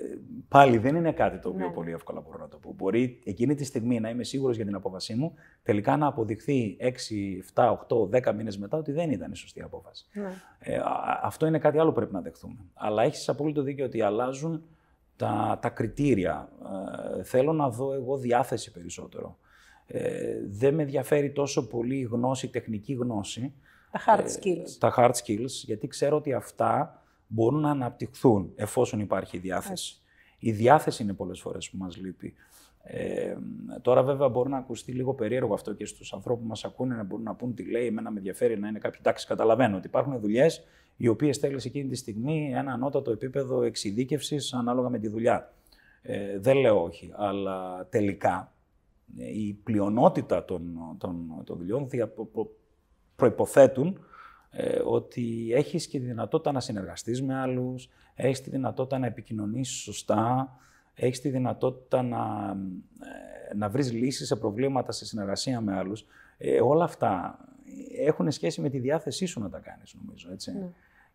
πάλι δεν είναι κάτι το οποίο Ναι. πολύ εύκολα μπορώ να το πω. Μπορεί εκείνη τη στιγμή να είμαι σίγουρος για την απόφασή μου, τελικά να αποδειχθεί 6, 7, 8, 10 μήνες μετά ότι δεν ήταν η σωστή απόφαση. Ναι. Ε, α- αυτό είναι κάτι άλλο που πρέπει να δεχθούμε. Αλλά έχεις απόλυτο δίκιο ότι αλλάζουν τα, τα κριτήρια. Ε, θέλω να δω εγώ διάθεση περισσότερο. Ε, δεν με ενδιαφέρει τόσο πολύ η γνώση, η τεχνική γνώση, Τα hard ε, skills. τα hard skills, γιατί ξέρω ότι αυτά μπορούν να αναπτυχθούν εφόσον υπάρχει η διάθεση. Η διάθεση είναι πολλές φορές που μας λείπει. Ε, τώρα βέβαια μπορεί να ακουστεί λίγο περίεργο αυτό και στους ανθρώπους που μας ακούνε να μπορούν να πούν τι λέει, εμένα με ενδιαφέρει να είναι κάποιοι, εντάξει καταλαβαίνω ότι υπάρχουν δουλειές οι οποίες θέλεις εκείνη τη στιγμή ένα ανώτατο επίπεδο εξειδίκευσης ανάλογα με τη δουλειά. Ε, δεν λέω όχι, αλλά τελικά ε, η πλειονότητα των, των, των δουλειών δια, προ- προ- προϋποθέτουν ε, ότι έχεις και τη δυνατότητα να συνεργαστείς με άλλους, έχεις τη δυνατότητα να επικοινωνήσεις σωστά, έχεις τη δυνατότητα να, ε, να βρεις λύσεις σε προβλήματα σε συνεργασία με άλλους. Ε, όλα αυτά έχουν σχέση με τη διάθεσή σου να τα κάνεις, νομίζω, έτσι. Ναι.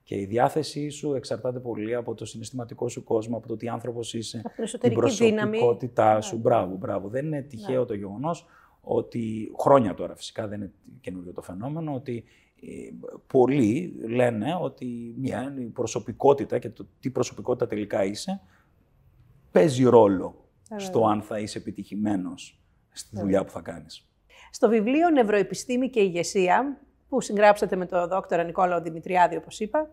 Και η διάθεσή σου εξαρτάται πολύ από το συναισθηματικό σου κόσμο, από το τι άνθρωπος είσαι, Από την την εσωτερική δύναμη. προσωπικότητά σου. Ναι. Μπράβο, μπράβο. Δεν είναι τυχαίο το γεγονός ότι χρόνια τώρα φυσικά δεν είναι καινούριο το φαινόμενο, ότι ε, πολλοί λένε ότι μια η προσωπικότητα και το τι προσωπικότητα τελικά είσαι παίζει ρόλο Βέβαια. στο αν θα είσαι επιτυχημένος στη δουλειά που θα κάνεις. Στο βιβλίο Νευροεπιστήμη και ηγεσία, που συγγράψατε με τον δόκτωρα Νικόλαο Δημητριάδη, όπως είπα,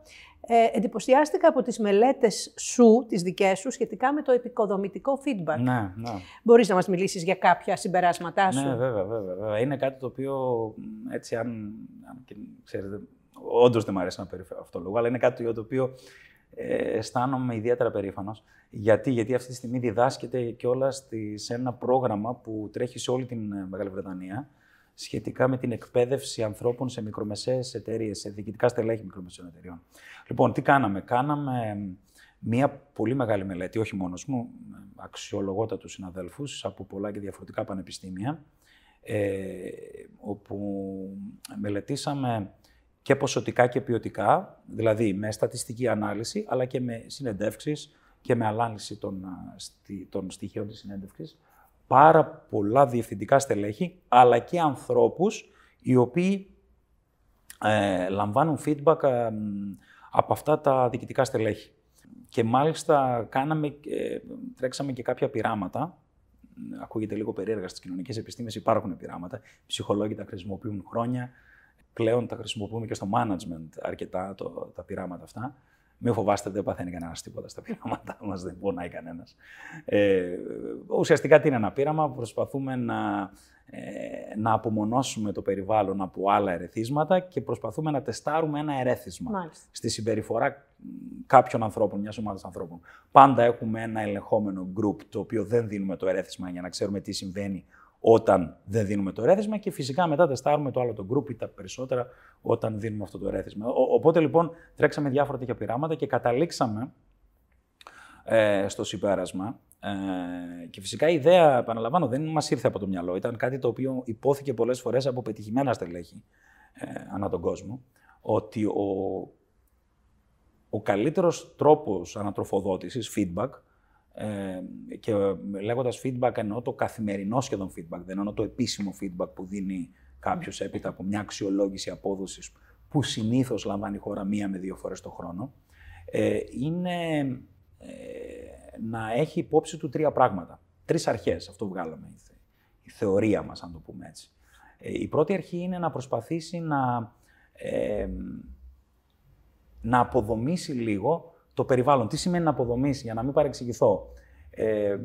ε, εντυπωσιάστηκα από τις μελέτες σου, τις δικές σου, σχετικά με το επικοδομητικό feedback. Ναι, ναι. Μπορείς να μας μιλήσεις για κάποια συμπεράσματά σου; Ναι, βέβαια, βέβαια, βέβαια. Είναι κάτι το οποίο μ, έτσι, αν, αν και, ξέρετε, όντως δεν μου αρέσει να περίφερω αυτό το λόγο, αλλά είναι κάτι για το οποίο ε, αισθάνομαι ιδιαίτερα περήφανος. Γιατί, γιατί αυτή τη στιγμή διδάσκεται κιόλας σε ένα πρόγραμμα που τρέχει σε όλη την ε, Μεγάλη Βρετανία σχετικά με την εκπαίδευση ανθρώπων σε μικρομεσαίες εταιρείες, σε διοικητικά στελέχη μικρομεσαίων εταιρεών. Λοιπόν, τι κάναμε; Κάναμε μία πολύ μεγάλη μελέτη, όχι μόνος μου, αξιολογότατους συναδέλφους από πολλά και διαφορετικά πανεπιστήμια, ε, όπου μελετήσαμε και ποσοτικά και ποιοτικά, δηλαδή με στατιστική ανάλυση, αλλά και με συνεντεύξεις και με ανάλυση των, α, στι- των στοιχείων της συνέντευξης, πάρα πολλά διευθυντικά στελέχη, αλλά και ανθρώπους οι οποίοι ε, λαμβάνουν feedback ε, μ, από αυτά τα διοικητικά στελέχη. Και μάλιστα κάναμε, ε, τρέξαμε και κάποια πειράματα. Ακούγεται λίγο περίεργα στις κοινωνικές επιστήμες, υπάρχουν πειράματα. Οι ψυχολόγοι τα χρησιμοποιούν χρόνια. Πλέον τα χρησιμοποιούμε και στο management αρκετά το, τα πειράματα αυτά. Μην φοβάστε, δεν παθαίνει κανένας τίποτα στα πειράματά μας, δεν πονάει κανένας. Ε, ουσιαστικά τι είναι ένα πείραμα, προσπαθούμε να, ε, να απομονώσουμε το περιβάλλον από άλλα ερεθίσματα και προσπαθούμε να τεστάρουμε ένα ερέθισμα Μάλιστα. στη συμπεριφορά μ, κάποιων ανθρώπων, μιας ομάδας ανθρώπων. Πάντα έχουμε ένα ελεγχόμενο group το οποίο δεν δίνουμε το ερέθισμα για να ξέρουμε τι συμβαίνει όταν δεν δίνουμε το ερέθισμα και φυσικά μετά τεστάρουμε το άλλο το group ή τα περισσότερα όταν δίνουμε αυτό το ερέθισμα. Ο- οπότε λοιπόν τρέξαμε διάφορα τέτοια πειράματα και καταλήξαμε ε, στο συμπέρασμα. Ε, και φυσικά η ιδέα, επαναλαμβάνω, δεν μας ήρθε από το μυαλό. Ήταν κάτι το οποίο υπόθηκε πολλές φορές από πετυχημένα στελέχη ε, ανά τον κόσμο, ότι ο, ο καλύτερος τρόπος ανατροφοδότησης, feedback, ε, και λέγοντας feedback εννοώ το καθημερινό σχεδόν feedback, δεν εννοώ το επίσημο feedback που δίνει κάποιος έπειτα από μια αξιολόγηση απόδοσης που συνήθως λαμβάνει η χώρα μία με δύο φορές το χρόνο, ε, είναι ε, να έχει υπόψη του τρία πράγματα. Τρεις αρχές, αυτό βγάλαμε, η θεωρία μας, αν το πούμε έτσι. Ε, η πρώτη αρχή είναι να προσπαθήσει να, ε, να αποδομήσει λίγο το περιβάλλον. Τι σημαίνει να αποδομήσει, για να μην παρεξηγηθώ. Ε,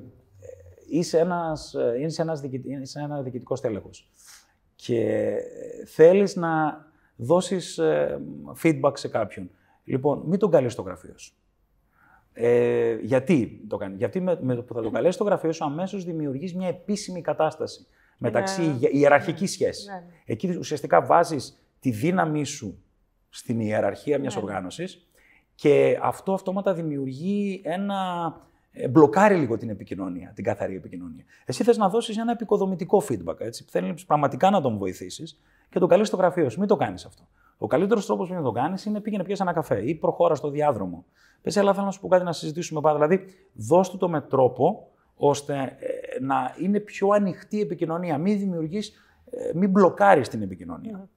είσαι, ένας, είσαι, ένας είσαι ένα διοικητικός στέλεχος και θέλεις να δώσεις feedback σε κάποιον. Λοιπόν, μην τον καλείς στο γραφείο σου. Ε, γιατί το κάνει. Γιατί με, με το που θα το καλέσεις στο γραφείο σου αμέσως δημιουργείς μια επίσημη κατάσταση μεταξύ ναι. ιεραρχικής ναι. σχέσης. Ναι, ναι. Εκεί ουσιαστικά βάζεις τη δύναμή σου στην ιεραρχία μιας ναι. οργάνωσης και αυτό αυτόματα δημιουργεί ένα. Ε, μπλοκάρει λίγο την επικοινωνία, την καθαρή επικοινωνία. Εσύ θες να δώσεις ένα επικοδομητικό feedback. Έτσι. Θέλεις πραγματικά να τον βοηθήσεις και τον καλείς στο γραφείο σου. Μην το κάνεις αυτό. Ο καλύτερος τρόπος που να το κάνεις είναι πήγαινε πιέσει ένα καφέ ή προχώρα στο διάδρομο. Πες, έλα, θέλω να σου πω κάτι να συζητήσουμε πάρα. Δηλαδή, δώσ' του το με τρόπο ώστε ε, να είναι πιο ανοιχτή η επικοινωνία. Μην δημιουργείς, ε, μην μπλοκάρεις την επικοινωνία.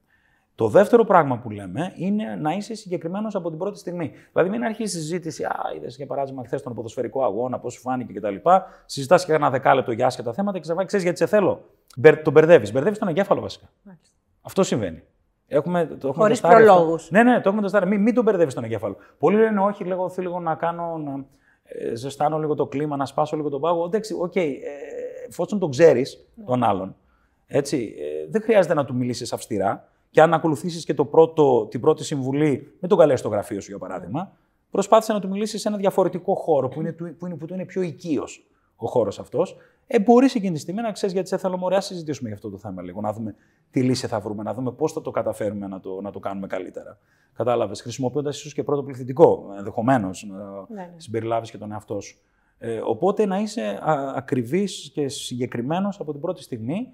Ναι. Το δεύτερο πράγμα που λέμε είναι να είσαι συγκεκριμένος από την πρώτη στιγμή. Δηλαδή, μην αρχίσει συζήτηση. Α, είδες για παράδειγμα χθες τον ποδοσφαιρικό αγώνα, πώς σου φάνηκε κτλ. Συζητάς και ένα δεκάλεπτο για άσχετα θέματα και ξαφνικά ξέρεις γιατί σε θέλω; Τον μπερδεύεις. Μπερδεύεις τον εγκέφαλο βασικά. Μάλιστα. Αυτό συμβαίνει. Έχουμε, το έχουμε Χωρίς προλόγους. Ναι, ναι, το έχουμε τεστάρει. Μην, μην τον μπερδεύεις τον εγκέφαλο. Πολλοί λένε όχι, λέγω, θέλω λίγο να κάνω, να ε, ζεστάνω λίγο το κλίμα, να σπάσω λίγο τον πάγο. Εντάξει, OK, okay, ε, εφόσον τον ξέρεις ναι. τον άλλον, έτσι, ε, δεν χρειάζεται να του μιλήσεις αυστηρά. Και αν ακολουθήσεις και το πρώτο, την πρώτη συμβουλή, μην τον καλέσεις στο γραφείο σου, για παράδειγμα, ναι. προσπάθησε να του μιλήσεις σε ένα διαφορετικό χώρο που είναι, που είναι, που είναι πιο οικείος ο χώρος αυτός. Ε, μπορείς εκείνη τη στιγμή να ξέρεις γιατί σε θέλω, μωρέ, συζητήσουμε για αυτό το θέμα λίγο. Να δούμε τι λύση θα βρούμε, να δούμε πώς θα το καταφέρουμε να το, να το κάνουμε καλύτερα. Κατάλαβες, χρησιμοποιώντας ίσως και πρώτο πληθυντικό ενδεχομένως, να ναι, ναι. συμπεριλάβεις και τον εαυτό σου. Ε, οπότε να είσαι ακριβής και συγκεκριμένος από την πρώτη στιγμή.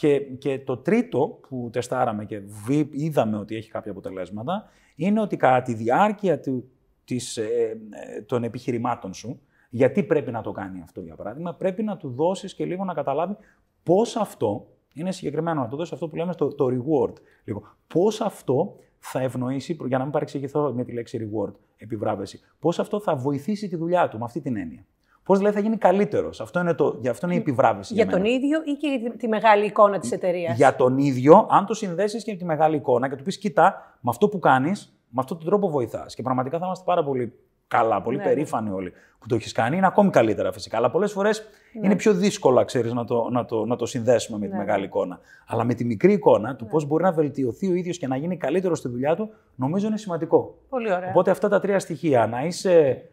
Και, και το τρίτο που τεστάραμε και είδαμε ότι έχει κάποια αποτελέσματα είναι ότι κατά τη διάρκεια του, της, ε, ε, των επιχειρημάτων σου, γιατί πρέπει να το κάνει αυτό, για παράδειγμα, πρέπει να του δώσεις και λίγο να καταλάβει πώς αυτό είναι συγκεκριμένο. Να του δώσεις αυτό που λέμε το, το reward. Λίγο. Πώς αυτό θα ευνοήσει, για να μην παρεξηγηθώ με τη λέξη reward, επιβράβευση, πώς αυτό θα βοηθήσει τη δουλειά του με αυτή την έννοια. Πώς δηλαδή θα γίνει καλύτερος. Αυτό είναι, το, αυτό είναι η επιβράβευση. Για, για τον ίδιο ή και για τη μεγάλη εικόνα της εταιρείας; Για τον ίδιο, αν το συνδέσεις και με τη μεγάλη εικόνα και του πεις: Κοίτα, με αυτό που κάνεις, με αυτόν τον τρόπο βοηθάς. Και πραγματικά θα είμαστε πάρα πολύ καλά, πολύ ναι, ναι. περήφανοι όλοι που το έχεις κάνει. Είναι ακόμη καλύτερα φυσικά. Αλλά πολλές φορές ναι. είναι πιο δύσκολο, ξέρεις, να το, να, το, να το συνδέσουμε με τη ναι. μεγάλη εικόνα. Αλλά με τη μικρή εικόνα του ναι. πώς μπορεί να βελτιωθεί ο ίδιος και να γίνει καλύτερος στη δουλειά του, νομίζω είναι σημαντικό. Πολύ ωραία. Οπότε αυτά τα τρία στοιχεία, να είσαι.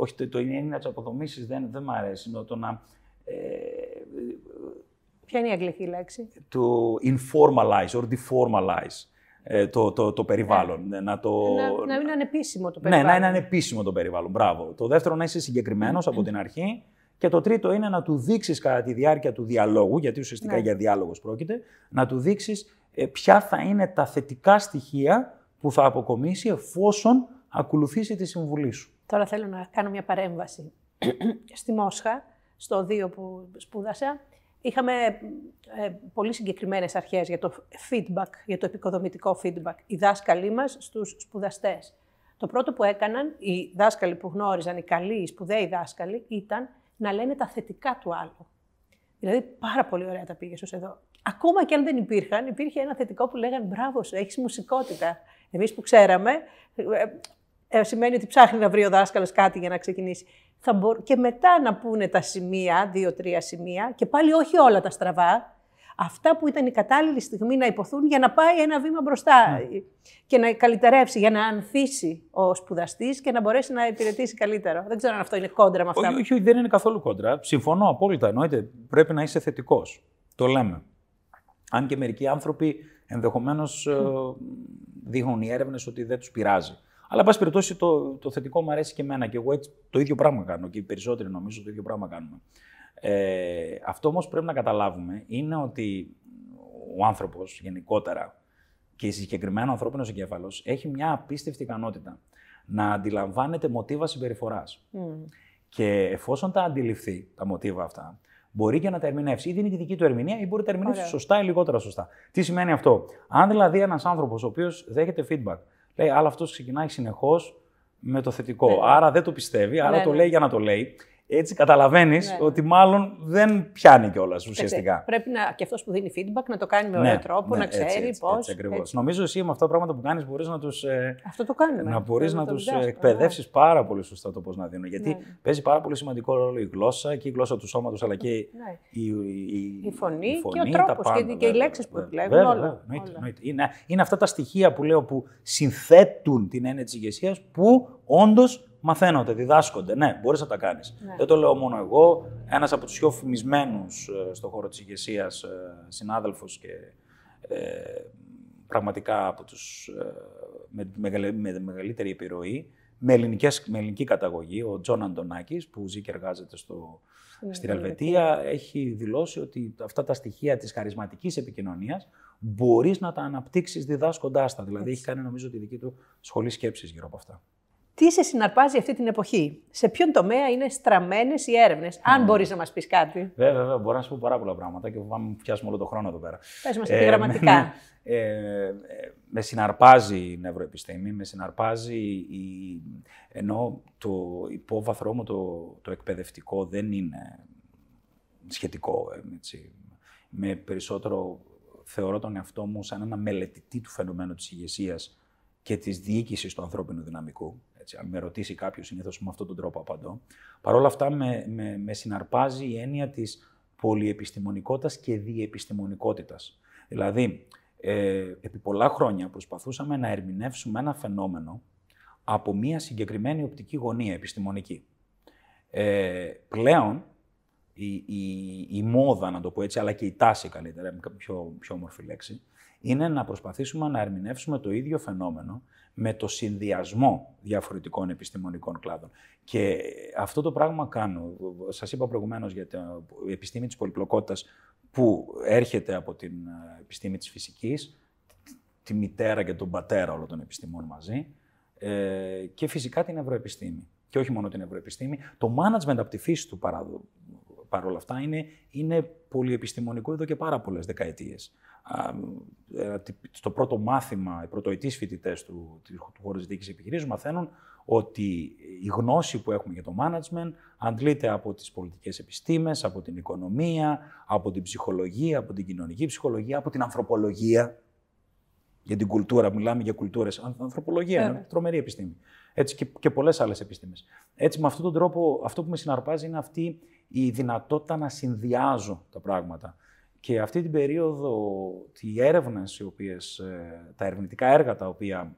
Ε, όχι, το, το είναι να τι αποδομήσει δεν, δεν μου αρέσει. Το να. Ε, Ποια είναι η αγγλική λέξη; To informalize or deformalize. Ε, το, το, το περιβάλλον. Ναι. Να, το... να, να είναι ανεπίσημο το περιβάλλον. Ναι, να είναι ανεπίσημο το περιβάλλον. Μπράβο. Το δεύτερο, να είσαι συγκεκριμένος από την αρχή. Και το τρίτο είναι να του δείξεις κατά τη διάρκεια του διαλόγου, γιατί ουσιαστικά ναι. για διάλογος πρόκειται, να του δείξεις ε, ποια θα είναι τα θετικά στοιχεία που θα αποκομίσει εφόσον ακολουθήσει τη συμβουλή σου. Τώρα θέλω να κάνω μια παρέμβαση. Στη Μόσχα, στο 2 που σπούδασα, Είχαμε ε, πολύ συγκεκριμένες αρχές για το feedback, για το επικοδομητικό feedback, οι δάσκαλοι μας στους σπουδαστές. Το πρώτο που έκαναν οι δάσκαλοι που γνώριζαν, οι καλοί, οι σπουδαίοι δάσκαλοι, ήταν να λένε τα θετικά του άλλου. Δηλαδή, πάρα πολύ ωραία τα πήγε ως εδώ. Ακόμα και αν δεν υπήρχαν, υπήρχε ένα θετικό που λέγανε Μπράβο σου, έχεις μουσικότητα. Εμείς που ξέραμε, ε, ε, σημαίνει ότι ψάχνει να βρει ο δάσκαλος κάτι για να ξεκινήσει θα και μετά να πούνε τα σημεία, δύο-τρία σημεία, και πάλι όχι όλα τα στραβά, αυτά που ήταν η κατάλληλη στιγμή να υποθούν για να πάει ένα βήμα μπροστά ναι. και να καλυτερεύσει, για να ανθίσει ο σπουδαστής και να μπορέσει να υπηρετήσει καλύτερο. Δεν ξέρω αν αυτό είναι κόντρα με αυτά. Όχι, όχι δεν είναι καθόλου κόντρα. Συμφωνώ απόλυτα. Εννοείται. Πρέπει να είσαι θετικός. Το λέμε. Αν και μερικοί άνθρωποι ενδεχομένως mm. δείχνουν οι έρευνες ότι δεν τους πειράζει. Αλλά, εν πάση περιπτώσει, το, το θετικό μου αρέσει και εμένα και εγώ έτσι το ίδιο πράγμα κάνω και οι περισσότεροι νομίζω το ίδιο πράγμα κάνουμε. Ε, αυτό όμως πρέπει να καταλάβουμε είναι ότι ο άνθρωπος γενικότερα και συγκεκριμένο ανθρώπινος εγκέφαλος έχει μια απίστευτη ικανότητα να αντιλαμβάνεται μοτίβα συμπεριφοράς. Mm. Και εφόσον τα αντιληφθεί τα μοτίβα αυτά, Μπορεί και να τα ερμηνεύσει. Ή δίνει τη δική του ερμηνεία, ή μπορεί να τα ερμηνεύσει σωστά ή λιγότερα σωστά. Τι σημαίνει αυτό; Αν δηλαδή ένας άνθρωπος ο οποίος δέχεται feedback, λέει, αλλά αυτός ξεκινάει συνεχώς με το θετικό. Ναι, ναι. Άρα δεν το πιστεύει, άρα ναι, το λέει για να το λέει έτσι καταλαβαίνεις ναι. ότι μάλλον δεν πιάνει κιόλας ουσιαστικά. Πρέπει να, και αυτός που δίνει feedback να το κάνει με ναι, ωραίο τρόπο, ναι, να ξέρει πώς. Έτσι, ακριβώς. Νομίζω εσύ με αυτά τα πράγματα που κάνεις μπορείς να τους. Ε, αυτό το κάνουμε. Να μπορείς να τους εκπαιδεύσεις πάρα πολύ σωστά το πώς να δίνουν. Γιατί παίζει πάρα πολύ σημαντικό ρόλο η γλώσσα και η γλώσσα του σώματος, αλλά και η, η, η, η, φωνή, και ο τρόπος και, και οι λέξεις που επιλέγουν. Όλα. Είναι, είναι αυτά τα στοιχεία που λέω που συνθέτουν την έννοια της ηγεσίας που όντως μαθαίνονται, διδάσκονται. Ναι, μπορείς να τα κάνεις. Ναι. Δεν το λέω μόνο εγώ. Ένας από τους πιο φημισμένους ε, στον χώρο της ηγεσίας ε, συνάδελφος και ε, πραγματικά από τους, ε, με, με, μεγαλύτερη επιρροή, με, ελληνικές, με ελληνική καταγωγή, ο Τζον Αντωνάκης, που ζει και εργάζεται στο, ναι, στην Ελβετία, έχει δηλώσει ότι αυτά τα στοιχεία της χαρισματικής επικοινωνίας μπορείς να τα αναπτύξεις διδάσκοντάς τα. Δηλαδή, έχει κάνει νομίζω τη δική του σχολή σκέψης γύρω από αυτά. Τι σε συναρπάζει αυτή την εποχή, σε ποιον τομέα είναι στραμμένες οι έρευνες, αν μπορείς να μας πεις κάτι. Βέβαια, βέβαια, μπορώ να σου πω πάρα πολλά πράγματα και φοβάμαι πιάσουμε όλο τον χρόνο εδώ πέρα. Πες μας ε, γραμματικά. Ε, ε, με συναρπάζει η νευροεπιστήμη, με συναρπάζει η... ενώ το υπόβαθρό μου το, το εκπαιδευτικό δεν είναι σχετικό. Έτσι. Με περισσότερο θεωρώ τον εαυτό μου σαν ένα μελετητή του φαινομένου της ηγεσίας και της διοίκησης του ανθρώπινου δυναμικού. Έτσι, αν με ρωτήσει κάποιος, συνήθως με αυτόν τον τρόπο απαντώ. Παρ' όλα αυτά, με, με, με συναρπάζει η έννοια της πολυεπιστημονικότητας και διεπιστημονικότητας. Δηλαδή, ε, επί πολλά χρόνια προσπαθούσαμε να ερμηνεύσουμε ένα φαινόμενο από μία συγκεκριμένη οπτική γωνία επιστημονική. Ε, πλέον, η, η, η, μόδα, να το πω έτσι, αλλά και η τάση καλύτερα, με πιο, πιο όμορφη λέξη, είναι να προσπαθήσουμε να ερμηνεύσουμε το ίδιο φαινόμενο με το συνδυασμό διαφορετικών επιστημονικών κλάδων. Και αυτό το πράγμα κάνω. Σας είπα προηγουμένως για την επιστήμη της πολυπλοκότητας που έρχεται από την ε, επιστήμη της φυσικής, τη μητέρα και τον πατέρα όλων των επιστημών μαζί, ε, και φυσικά την ευρωεπιστήμη. Και όχι μόνο την ευρωεπιστήμη. Το management από τη φύση του παρόλα αυτά είναι, είναι πολυεπιστημονικό εδώ και πάρα πολλές δεκαετίες. Ε, στο πρώτο μάθημα, οι πρωτοετής φοιτητές του, του χώρου διοίκησης επιχειρήσεων μαθαίνουν ότι η γνώση που έχουμε για το management αντλείται από τις πολιτικές επιστήμες, από την οικονομία, από την ψυχολογία, από την κοινωνική ψυχολογία, από την ανθρωπολογία. Για την κουλτούρα, μιλάμε για κουλτούρες. Ανθρωπολογία, είναι τρομερή επιστήμη. Έτσι και, και πολλές άλλες επιστήμες. Έτσι με αυτόν τον τρόπο, αυτό που με συναρπάζει είναι αυτή η δυνατότητα να συνδυάζω τα πράγματα. Και αυτή την περίοδο, οι έρευνες, οι οποίες, ε, τα ερευνητικά έργα τα οποία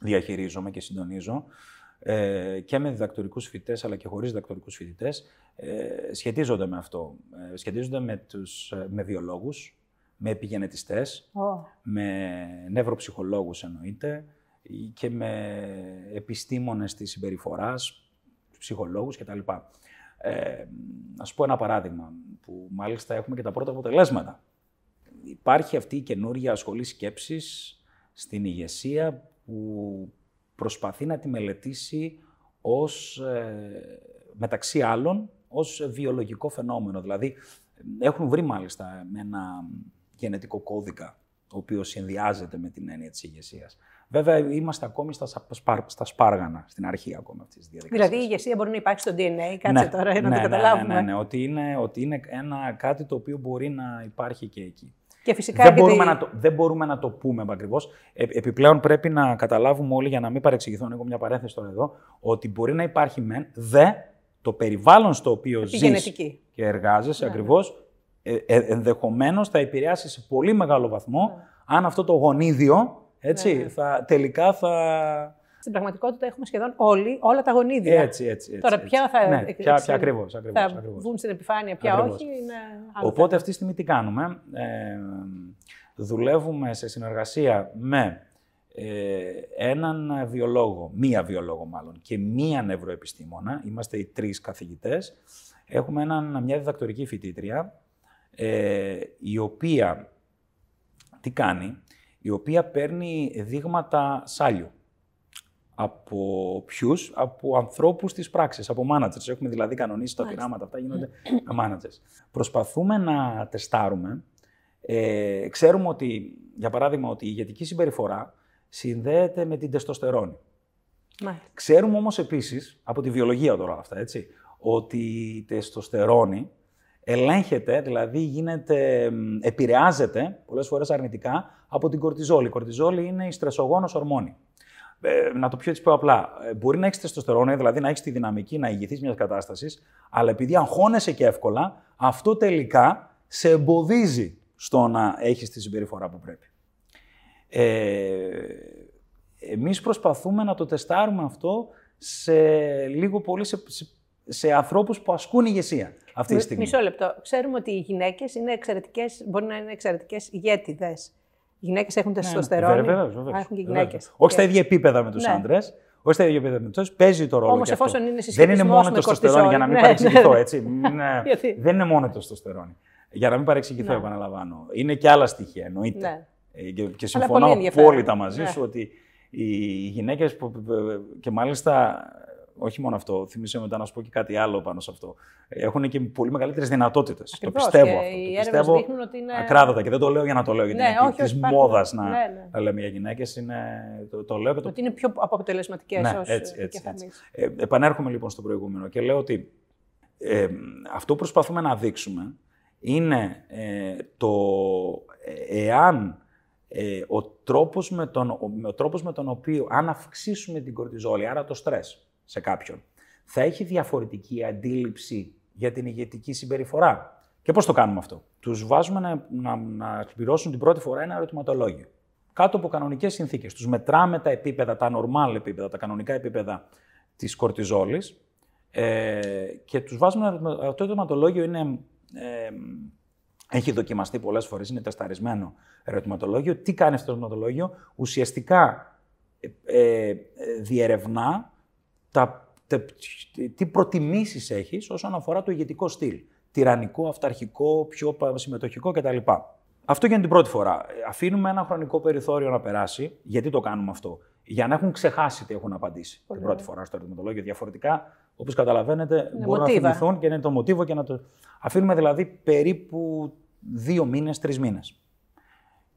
διαχειρίζομαι και συντονίζω, ε, και με διδακτορικούς φοιτητές, αλλά και χωρίς διδακτορικούς φοιτητές, ε, σχετίζονται με αυτό. Σχετίζονται με, τους, με βιολόγους, με επιγενετιστές, με νευροψυχολόγους εννοείται, και με επιστήμονες της συμπεριφοράς, ψυχολόγους κτλ. Ε, να σου πω ένα παράδειγμα, που μάλιστα έχουμε και τα πρώτα αποτελέσματα. Υπάρχει αυτή η καινούργια σχολή σκέψης στην ηγεσία που προσπαθεί να τη μελετήσει ως, ε, μεταξύ άλλων, ως βιολογικό φαινόμενο. Δηλαδή, έχουν βρει μάλιστα ένα γενετικό κώδικα, ο οποίος συνδυάζεται με την έννοια της ηγεσίας. Βέβαια, είμαστε ακόμη στα, στα σπάργανα, στην αρχή ακόμα αυτής της διαδικασίας. Δηλαδή, η ηγεσία μπορεί να υπάρχει στο DNA, κάτσε ναι, τώρα να ναι, το ναι, καταλάβουμε. Ναι, ναι, ναι, ότι είναι, ότι είναι ένα, κάτι το οποίο μπορεί να υπάρχει και εκεί. Και φυσικά δεν, μπορούμε να το, δεν μπορούμε να το πούμε ακριβώ. Ε, επιπλέον, πρέπει να καταλάβουμε όλοι, για να μην παρεξηγηθώ, έχω μια παρένθεση τώρα εδώ, ότι μπορεί να υπάρχει μεν, δε το περιβάλλον στο οποίο ζεις και εργάζεσαι ναι, ακριβώς, ε, ε, ενδεχομένως θα επηρεάσεις σε πολύ μεγάλο βαθμό ναι. αν αυτό το γονίδιο έτσι, ναι, ναι. Θα, τελικά θα... Στην πραγματικότητα έχουμε σχεδόν όλοι, όλα τα γονίδια. Έτσι, έτσι. έτσι Τώρα ποια θα, ναι, ποια, ποια ακριβώς, ακριβώς, θα ακριβώς. βγουν στην επιφάνεια, ποια όχι. Είναι Οπότε αυτή τη στιγμή τι κάνουμε; Ε, δουλεύουμε σε συνεργασία με ε, έναν βιολόγο, μία βιολόγο μάλλον, και μία νευροεπιστήμονα. Είμαστε οι τρεις καθηγητές. Έχουμε έναν, μια διδακτορική φοιτήτρια, ε, η οποία τι κάνει, η οποία παίρνει δείγματα σάλιου Από ποιους, από ανθρώπους της πράξης, από managers. Έχουμε δηλαδή κανονίσει τα πειράματα αυτά, γίνονται με managers. Προσπαθούμε να τεστάρουμε. Ε, ξέρουμε ότι, για παράδειγμα, ότι η ηγετική συμπεριφορά συνδέεται με την τεστοστερόνη. Μάλιστα. Ξέρουμε όμως επίσης, από τη βιολογία τώρα αυτά, έτσι, ότι η τεστοστερόνη ελέγχεται, δηλαδή γίνεται, επηρεάζεται πολλές φορές αρνητικά από την κορτιζόλη. Η κορτιζόλη είναι η στρεσογόνος ορμόνη. Ε, να το πιο έτσι πιο απλά. Ε, μπορεί να έχεις τεστοστερόνη, δηλαδή να έχεις τη δυναμική να ηγηθείς μιας κατάστασης, αλλά επειδή αγχώνεσαι και εύκολα, αυτό τελικά σε εμποδίζει στο να έχεις τη συμπεριφορά που πρέπει. Ε, εμείς προσπαθούμε να το τεστάρουμε αυτό σε λίγο πολύ σε, σε, σε ανθρώπους που ασκούν ηγεσία αυτή τη στιγμή. Μισό λεπτό. Ξέρουμε ότι οι γυναίκες είναι εξαιρετικές, μπορεί να είναι εξαιρετικές ηγέτιδες. Οι γυναίκες έχουν τεστοστερόνη. Ναι, Βέβαια, βέβαια. έχουν και γυναίκες. Όχι στα ίδια επίπεδα με τους Ναι. άντρες, όχι στα ίδια επίπεδα με τους παίζει το ρόλο Όμως και αυτό. εφόσον είναι Δεν είναι συσχετισμός μόνο με το τεστοστερόνη, για να μην κορτιζόλη. Ναι, παρεξηγηθώ, ναι, ναι. έτσι. Ναι. Γιατί; Δεν είναι μόνο το τεστοστερόνη. Για να μην παρεξηγηθώ, Ναι. επαναλαμβάνω. Είναι και άλλα στοιχεία, εννοείται. Ναι. Ε, Και, και πολύ συμφωνώ ενδιαφέρον. απόλυτα μαζί Ναι. σου ότι οι γυναίκες. και μάλιστα. Όχι μόνο αυτό, θυμίσαι μετά να σου πω και κάτι άλλο πάνω σε αυτό. Έχουν και πολύ μεγαλύτερες δυνατότητες. Το Ακριβώς, πιστεύω και αυτό. οι Το έρευνες πιστεύω δείχνουν ότι είναι- ακράδαντα και δεν το λέω για να το λέω, γιατί Ναι, είναι όχι, όχι, τη υπάρχουν- μόδα να, ναι, ναι. να λέμε για γυναίκες. Το, το λέω και το Ότι είναι πιο αποτελεσματικές ναι, ως έτσι, έτσι, έτσι. επικεφαλής. Ε, επανέρχομαι λοιπόν στο προηγούμενο και λέω ότι ε, αυτό που προσπαθούμε να δείξουμε είναι ε, το ε, εάν ε, ο, τρόπος με τον, ο, ο τρόπος με τον οποίο αν αυξήσουμε την κορτιζόλη, άρα το στρες σε κάποιον, θα έχει διαφορετική αντίληψη για την ηγετική συμπεριφορά. Και πώς το κάνουμε αυτό; Τους βάζουμε να, να, να εκπληρώσουν την πρώτη φορά ένα ερωτηματολόγιο. Κάτω από κανονικές συνθήκες. Τους μετράμε τα επίπεδα, τα normal επίπεδα, τα κανονικά επίπεδα της κορτιζόλης ε, και τους βάζουμε ένα ερωτημα- Αυτό το ερωτηματολόγιο είναι, ε, έχει δοκιμαστεί πολλές φορές, είναι τεσταρισμένο ερωτηματολόγιο. Τι κάνει αυτό το ερωτηματολόγιο; Ουσιαστικά ε, ε, διερευνά τα, τα- τι προτιμήσεις έχεις όσον αφορά το ηγετικό στυλ. Τυραννικό, αυταρχικό, πιο πα- συμμετοχικό κτλ. Αυτό γίνεται την πρώτη φορά. Ε, Αφήνουμε ένα χρονικό περιθώριο να περάσει. Γιατί το κάνουμε αυτό; Για να έχουν ξεχάσει τι έχουν απαντήσει Πολύ την πρώτη φορά στο ερωτηματολόγιο. Διαφορετικά, όπως καταλαβαίνετε, Είναι μπορούν μοτίβα. να θυμηθούν και είναι το μοτίβο και να το. Αφήνουμε δηλαδή περίπου δύο μήνες, τρεις μήνες.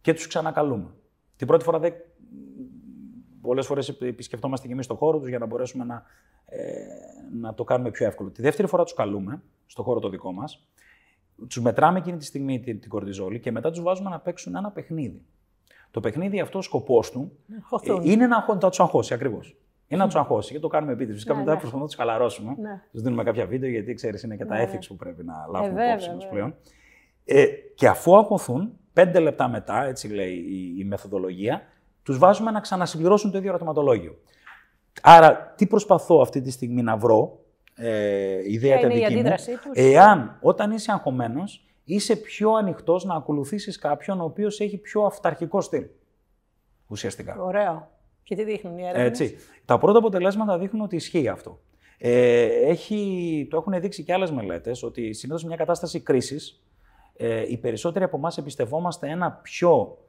Και τους ξανακαλούμε. Την πρώτη φορά δεν Πολλές φορές επισκεφτόμαστε και εμείς στο χώρο τους για να μπορέσουμε να, ε, να το κάνουμε πιο εύκολο. Τη δεύτερη φορά τους καλούμε, στο χώρο το δικό μας, τους μετράμε εκείνη τη στιγμή την, την κορτιζόλη και μετά τους βάζουμε να παίξουν ένα παιχνίδι. Το παιχνίδι αυτό, ο σκοπός του Χωθούν. ε, είναι να, αγχω- να τους αγχώσει ακριβώς. Είναι να τους αγχώσει και το κάνουμε επίτηδες. Φυσικά Ναι, μετά ναι. προσπαθούμε να τους χαλαρώσουμε. Ναι. Τους δίνουμε κάποια βίντεο γιατί ξέρεις, είναι και τα Ναι, ναι. ethics που πρέπει να λάβουμε βέβαια, υπόψη μας βέβαια. πλέον. Ε, και αφού αγχωθούν, πέντε λεπτά μετά, έτσι λέει η, η μεθοδολογία, τους βάζουμε να ξανασυμπληρώσουν το ίδιο ερωτηματολόγιο. Άρα, τι προσπαθώ αυτή τη στιγμή να βρω, ε, η ιδέα Ποια ήταν είναι η δική μου, αντίδρασή τους; εάν όταν είσαι αγχωμένος, είσαι πιο ανοιχτός να ακολουθήσεις κάποιον ο οποίος έχει πιο αυταρχικό στυλ. Ουσιαστικά. Ωραίο. Και τι δείχνουν οι έρευνες; Έτσι. Τα πρώτα αποτελέσματα δείχνουν ότι ισχύει αυτό. Ε, έχει, το έχουν δείξει και άλλες μελέτες ότι συνήθως σε μια κατάσταση κρίσης ε, οι περισσότεροι από εμάς εμπιστευόμαστε ένα πιο, ε,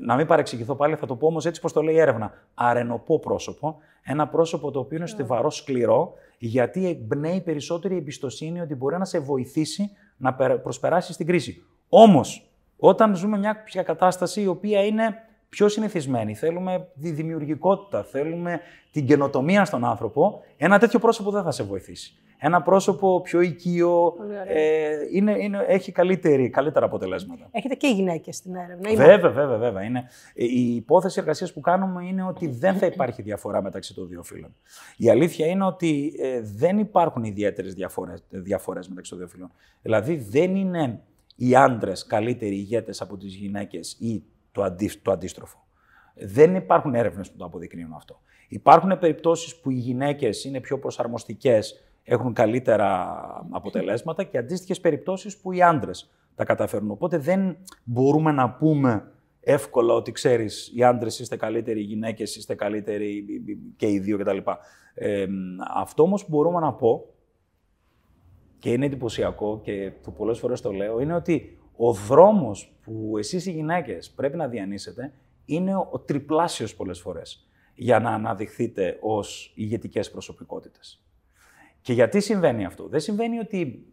να μην παρεξηγηθώ πάλι, θα το πω όμως έτσι πως το λέει η έρευνα, αρενοπό πρόσωπο, ένα πρόσωπο το οποίο είναι στιβαρό, σκληρό, γιατί εμπνέει περισσότερη εμπιστοσύνη ότι μπορεί να σε βοηθήσει να περ- προσπεράσεις την κρίση. Όμως, όταν ζούμε μια πια κατάσταση η οποία είναι πιο συνηθισμένη, θέλουμε τη δημιουργικότητα, θέλουμε την καινοτομία στον άνθρωπο, ένα τέτοιο πρόσωπο δεν θα σε βοηθήσει. Ένα πρόσωπο πιο οικείο Πολύ ωραία. ε, είναι, είναι, έχει καλύτερη, καλύτερα αποτελέσματα. Έχετε και οι γυναίκες στην έρευνα. ή Βέβαια, βέβαια, βέβαια. Είναι, ε, η υπόθεση εργασίας που κάνουμε είναι ότι δεν θα υπάρχει διαφορά μεταξύ των δύο φύλων. Η αλήθεια είναι ότι ε, δεν υπάρχουν ιδιαίτερες διαφορές μεταξύ των δύο φύλων. Δηλαδή, δεν είναι οι άντρες καλύτεροι ηγέτες από τις γυναίκες ή το, αντί, το αντίστροφο. Δεν υπάρχουν έρευνες που το αποδεικνύουν αυτό. Υπάρχουν περιπτώσεις που οι γυναίκες είναι πιο προσαρμοστικές, έχουν καλύτερα αποτελέσματα και αντίστοιχες περιπτώσεις που οι άντρες τα καταφέρνουν. Οπότε δεν μπορούμε να πούμε εύκολα ότι ξέρεις, οι άντρες είστε καλύτεροι, οι γυναίκες είστε καλύτεροι και οι δύο κτλ. Ε, αυτό όμως που μπορούμε να πω και είναι εντυπωσιακό και που πολλές φορές το λέω, είναι ότι ο δρόμος που εσείς οι γυναίκες πρέπει να διανύσετε είναι ο τριπλάσιος πολλές φορές. για να αναδειχθείτε ως ηγετικές προσωπικότητες. Και γιατί συμβαίνει αυτό; Δεν συμβαίνει ότι,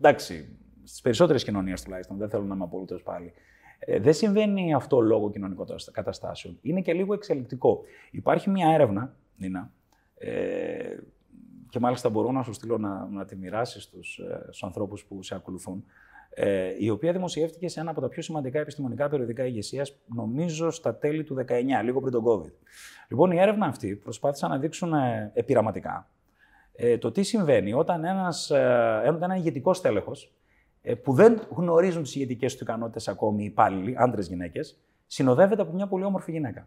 εντάξει, στις περισσότερες κοινωνίες τουλάχιστον, δεν θέλω να είμαι απολύτως πάλι, ε, δεν συμβαίνει αυτό λόγω κοινωνικών καταστάσεων. Είναι και λίγο εξελικτικό. Υπάρχει μια έρευνα, Νίνα, ε, και μάλιστα μπορώ να σου στείλω να, να τη μοιράσεις στους, ε, στους ανθρώπους που σε ακολουθούν, ε, η οποία δημοσιεύτηκε σε ένα από τα πιο σημαντικά επιστημονικά περιοδικά ηγεσίας, νομίζω στα τέλη του 19, λίγο πριν τον COVID. Λοιπόν, η έρευνα αυτή προσπάθησαν να δείξουν ε, επιραματικά ε, το τι συμβαίνει όταν ένας, ε, ένα ηγετικό τέλεχο, ε, που δεν γνωρίζουν τις ηγετικές του ικανότητες ακόμη οι υπάλληλοι, άντρε-γυναίκε, συνοδεύεται από μια πολύ όμορφη γυναίκα.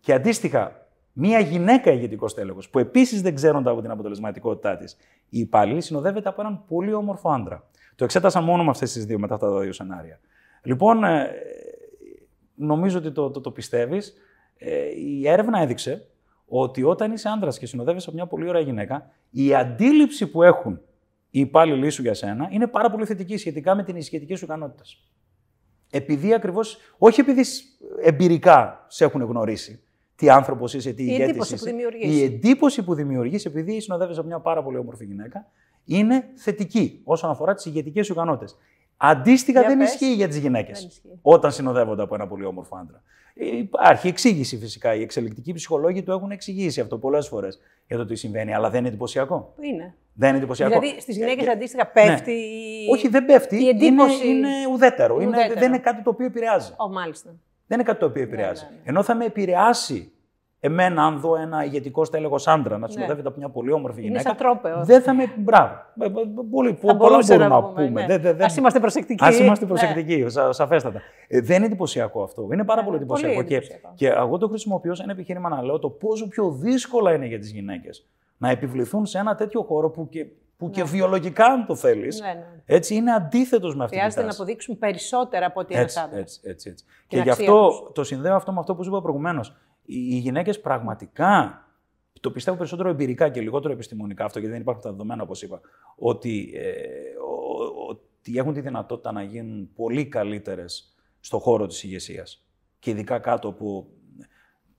Και αντίστοιχα, μια γυναίκα ηγετικό τέλεχο, που επίσης δεν ξέρονται από την αποτελεσματικότητά της, οι υπάλληλοι συνοδεύεται από έναν πολύ όμορφο άντρα. Το εξέτασα μόνο με αυτές τις δύο, μετά τα δύο σενάρια. Λοιπόν, ε, νομίζω ότι το, το, το πιστεύεις. Ε, η έρευνα έδειξε ότι όταν είσαι άντρας και συνοδεύεσαι από μια πολύ ωραία γυναίκα, η αντίληψη που έχουν οι υπάλληλοι σου για σένα είναι πάρα πολύ θετική σχετικά με την ισχυτική σου ικανότητας. Επειδή ακριβώς, όχι επειδή εμπειρικά σε έχουν γνωρίσει, τι άνθρωπος είσαι, τι ηγέτης είσαι. Η εντύπωση που δημιουργείς, επειδή συνοδεύεσαι από μια πάρα πολύ όμορφη γυναίκα, είναι θετική όσον αφορά τις ηγετικές σου ικανότητες. Αντίστοιχα δεν ισχύει για τις γυναίκες όταν συνοδεύονται από ένα πολύ όμορφο άντρα. Υπάρχει εξήγηση φυσικά. Οι εξελικτικοί ψυχολόγοι το έχουν εξηγήσει αυτό πολλές φορές για το τι συμβαίνει, αλλά δεν είναι εντυπωσιακό. Είναι. Δεν είναι εντυπωσιακό. Δηλαδή στις γυναίκες ε, αντίστοιχα πέφτει. Ναι. Όχι, δεν πέφτει. Η εντύπωση... είναι, είναι ουδέτερο. Είναι, δεν είναι κάτι το οποίο επηρεάζει. Ο, μάλιστα. Δεν είναι κάτι το οποίο επηρεάζει. Ναι, ναι, ναι. Ενώ θα με επηρεάσει Εμένα, αν δω ένα ηγετικό στέλεχο άντρα να ναι. συνοδεύεται από μια πολύ όμορφη γυναίκα. Είναι σαν τρόπεος. Δεν θα με. Μπράβο. Ε, ε, πολύ, πολλά μπορούμε να πούμε. Ναι. Α είμαστε προσεκτικοί. Α είμαστε προσεκτικοί, ναι. σαφέστατα. Ε, δεν είναι εντυπωσιακό αυτό. Είναι πάρα ναι, πολύ εντυπωσιακό. Πολύ και, και εγώ το χρησιμοποιώ σαν επιχείρημα να λέω το πόσο πιο δύσκολα είναι για τις γυναίκες να επιβληθούν σε ένα τέτοιο χώρο που και που ναι. και βιολογικά, αν το θέλεις, ναι, ναι. έτσι είναι αντίθετος με αυτή Χρειάζεται να αποδείξουν περισσότερα από ότι ένα άντρα. Έτσι, έτσι, έτσι. Και, και γι' αυτό το συνδέω αυτό με αυτό που σου είπα προηγουμένως οι γυναίκες πραγματικά, το πιστεύω περισσότερο εμπειρικά και λιγότερο επιστημονικά αυτό, γιατί δεν υπάρχουν τα δεδομένα, όπως είπα, ότι, ε, ότι έχουν τη δυνατότητα να γίνουν πολύ καλύτερες στο χώρο της ηγεσίας. Και ειδικά κάτω από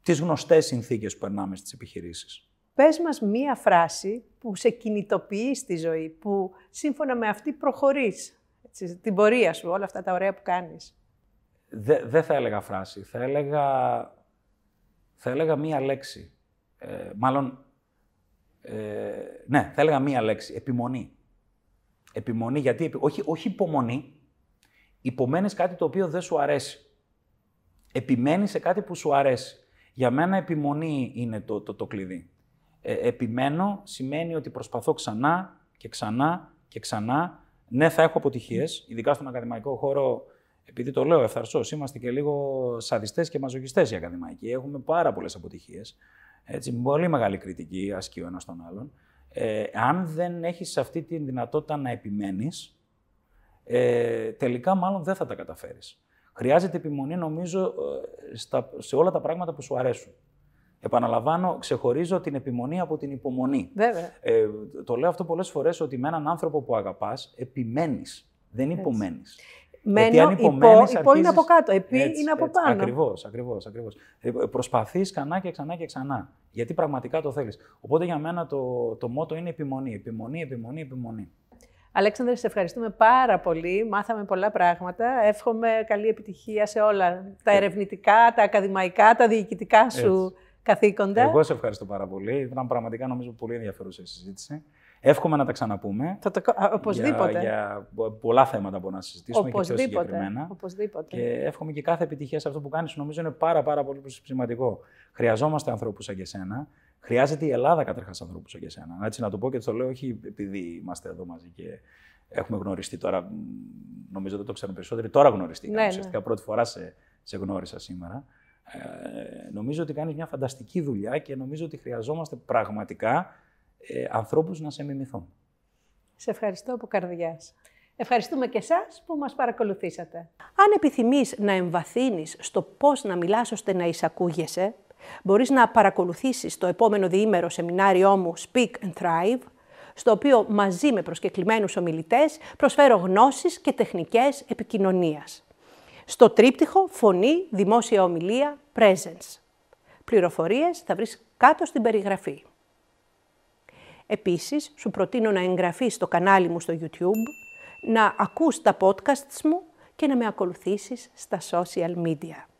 τις γνωστές συνθήκες που περνάμε στις επιχειρήσεις. Πες μας μία φράση που σε κινητοποιεί στη ζωή, που σύμφωνα με αυτή προχωρείς, έτσι, την πορεία σου, όλα αυτά τα ωραία που κάνεις. Δεν θα έλεγα φράση. Θα έλεγα θα έλεγα μία λέξη. Ε, μάλλον, ε, ναι, θα έλεγα μία λέξη. Επιμονή. Επιμονή, γιατί, όχι, όχι υπομονή. Υπομένεις κάτι το οποίο δεν σου αρέσει. Επιμένεις σε κάτι που σου αρέσει. Για μένα επιμονή είναι το, το, το κλειδί. Ε, επιμένω σημαίνει ότι προσπαθώ ξανά και ξανά και ξανά. Ναι, θα έχω αποτυχίες, ειδικά στον ακαδημαϊκό χώρο επειδή το λέω ευθαρσώ, είμαστε και λίγο σαδιστές και μαζοχιστές οι ακαδημαϊκοί. Έχουμε πάρα πολλές αποτυχίες. Έτσι, πολύ μεγάλη κριτική ασκεί ο ένας τον άλλον. Ε, αν δεν έχεις αυτή τη δυνατότητα να επιμένεις, ε, τελικά μάλλον δεν θα τα καταφέρεις. Χρειάζεται επιμονή, νομίζω, ε, στα, σε όλα τα πράγματα που σου αρέσουν. Επαναλαμβάνω, ξεχωρίζω την επιμονή από την υπομονή. Βέβαια. Ε, το λέω αυτό πολλές φορές ότι με έναν άνθρωπο που αγαπάς, επιμένεις, δεν υπομένεις. Μένω, υπό, υπό, υπό είναι από κάτω, επί είναι από πάνω. Ακριβώς, ακριβώς, ακριβώς. Ε, προσπαθείς ξανά και ξανά και ξανά, γιατί πραγματικά το θέλεις. Οπότε για μένα το, το μότο είναι επιμονή, επιμονή, επιμονή, επιμονή. Αλέξανδρε, σε ευχαριστούμε πάρα πολύ. Μάθαμε πολλά πράγματα. Εύχομαι καλή επιτυχία σε όλα τα ερευνητικά, τα ακαδημαϊκά, τα διοικητικά σου Έτσι. καθήκοντα. Εγώ σε ευχαριστώ πάρα πολύ. Ήταν πραγματικά νομίζω πολύ ενδιαφέρουσα η συζήτηση. Εύχομαι να τα ξαναπούμε. Θα το... Οπωσδήποτε. Για, για πολλά θέματα που να συζητήσουμε οπωσδήποτε, και πιο συγκεκριμένα. Οπωσδήποτε. Και εύχομαι και κάθε επιτυχία σε αυτό που κάνεις. Νομίζω είναι πάρα, πάρα πολύ σημαντικό. Χρειαζόμαστε ανθρώπους σαν και εσένα. Χρειάζεται η Ελλάδα καταρχάς ανθρώπους σαν και εσένα. Έτσι να το πω και το λέω όχι επειδή είμαστε εδώ μαζί και έχουμε γνωριστεί τώρα. Νομίζω δεν το ξέρουν περισσότεροι. Τώρα γνωριστήκαμε. Ναι, ναι. Ουσιαστικά ναι. πρώτη φορά σε, σε γνώρισα σήμερα. Ε, νομίζω ότι κάνεις μια φανταστική δουλειά και νομίζω ότι χρειαζόμαστε πραγματικά ε, ανθρώπους να σε μιμηθούν. Σε ευχαριστώ από καρδιάς. Ευχαριστούμε και εσάς που μας παρακολουθήσατε. Αν επιθυμείς να εμβαθύνεις στο πώς να μιλάς ώστε να εισακούγεσαι, μπορείς να παρακολουθήσεις το επόμενο διήμερο σεμινάριό μου Speak and Thrive, στο οποίο μαζί με προσκεκλημένους ομιλητές προσφέρω γνώσεις και τεχνικές επικοινωνίας. Στο τρίπτυχο Φωνή, Δημόσια Ομιλία, Presence. Πληροφορίες θα βρεις κάτω στην περιγραφή. Επίσης, σου προτείνω να εγγραφείς στο κανάλι μου στο YouTube, να ακούς τα podcasts μου και να με ακολουθήσεις στα social media.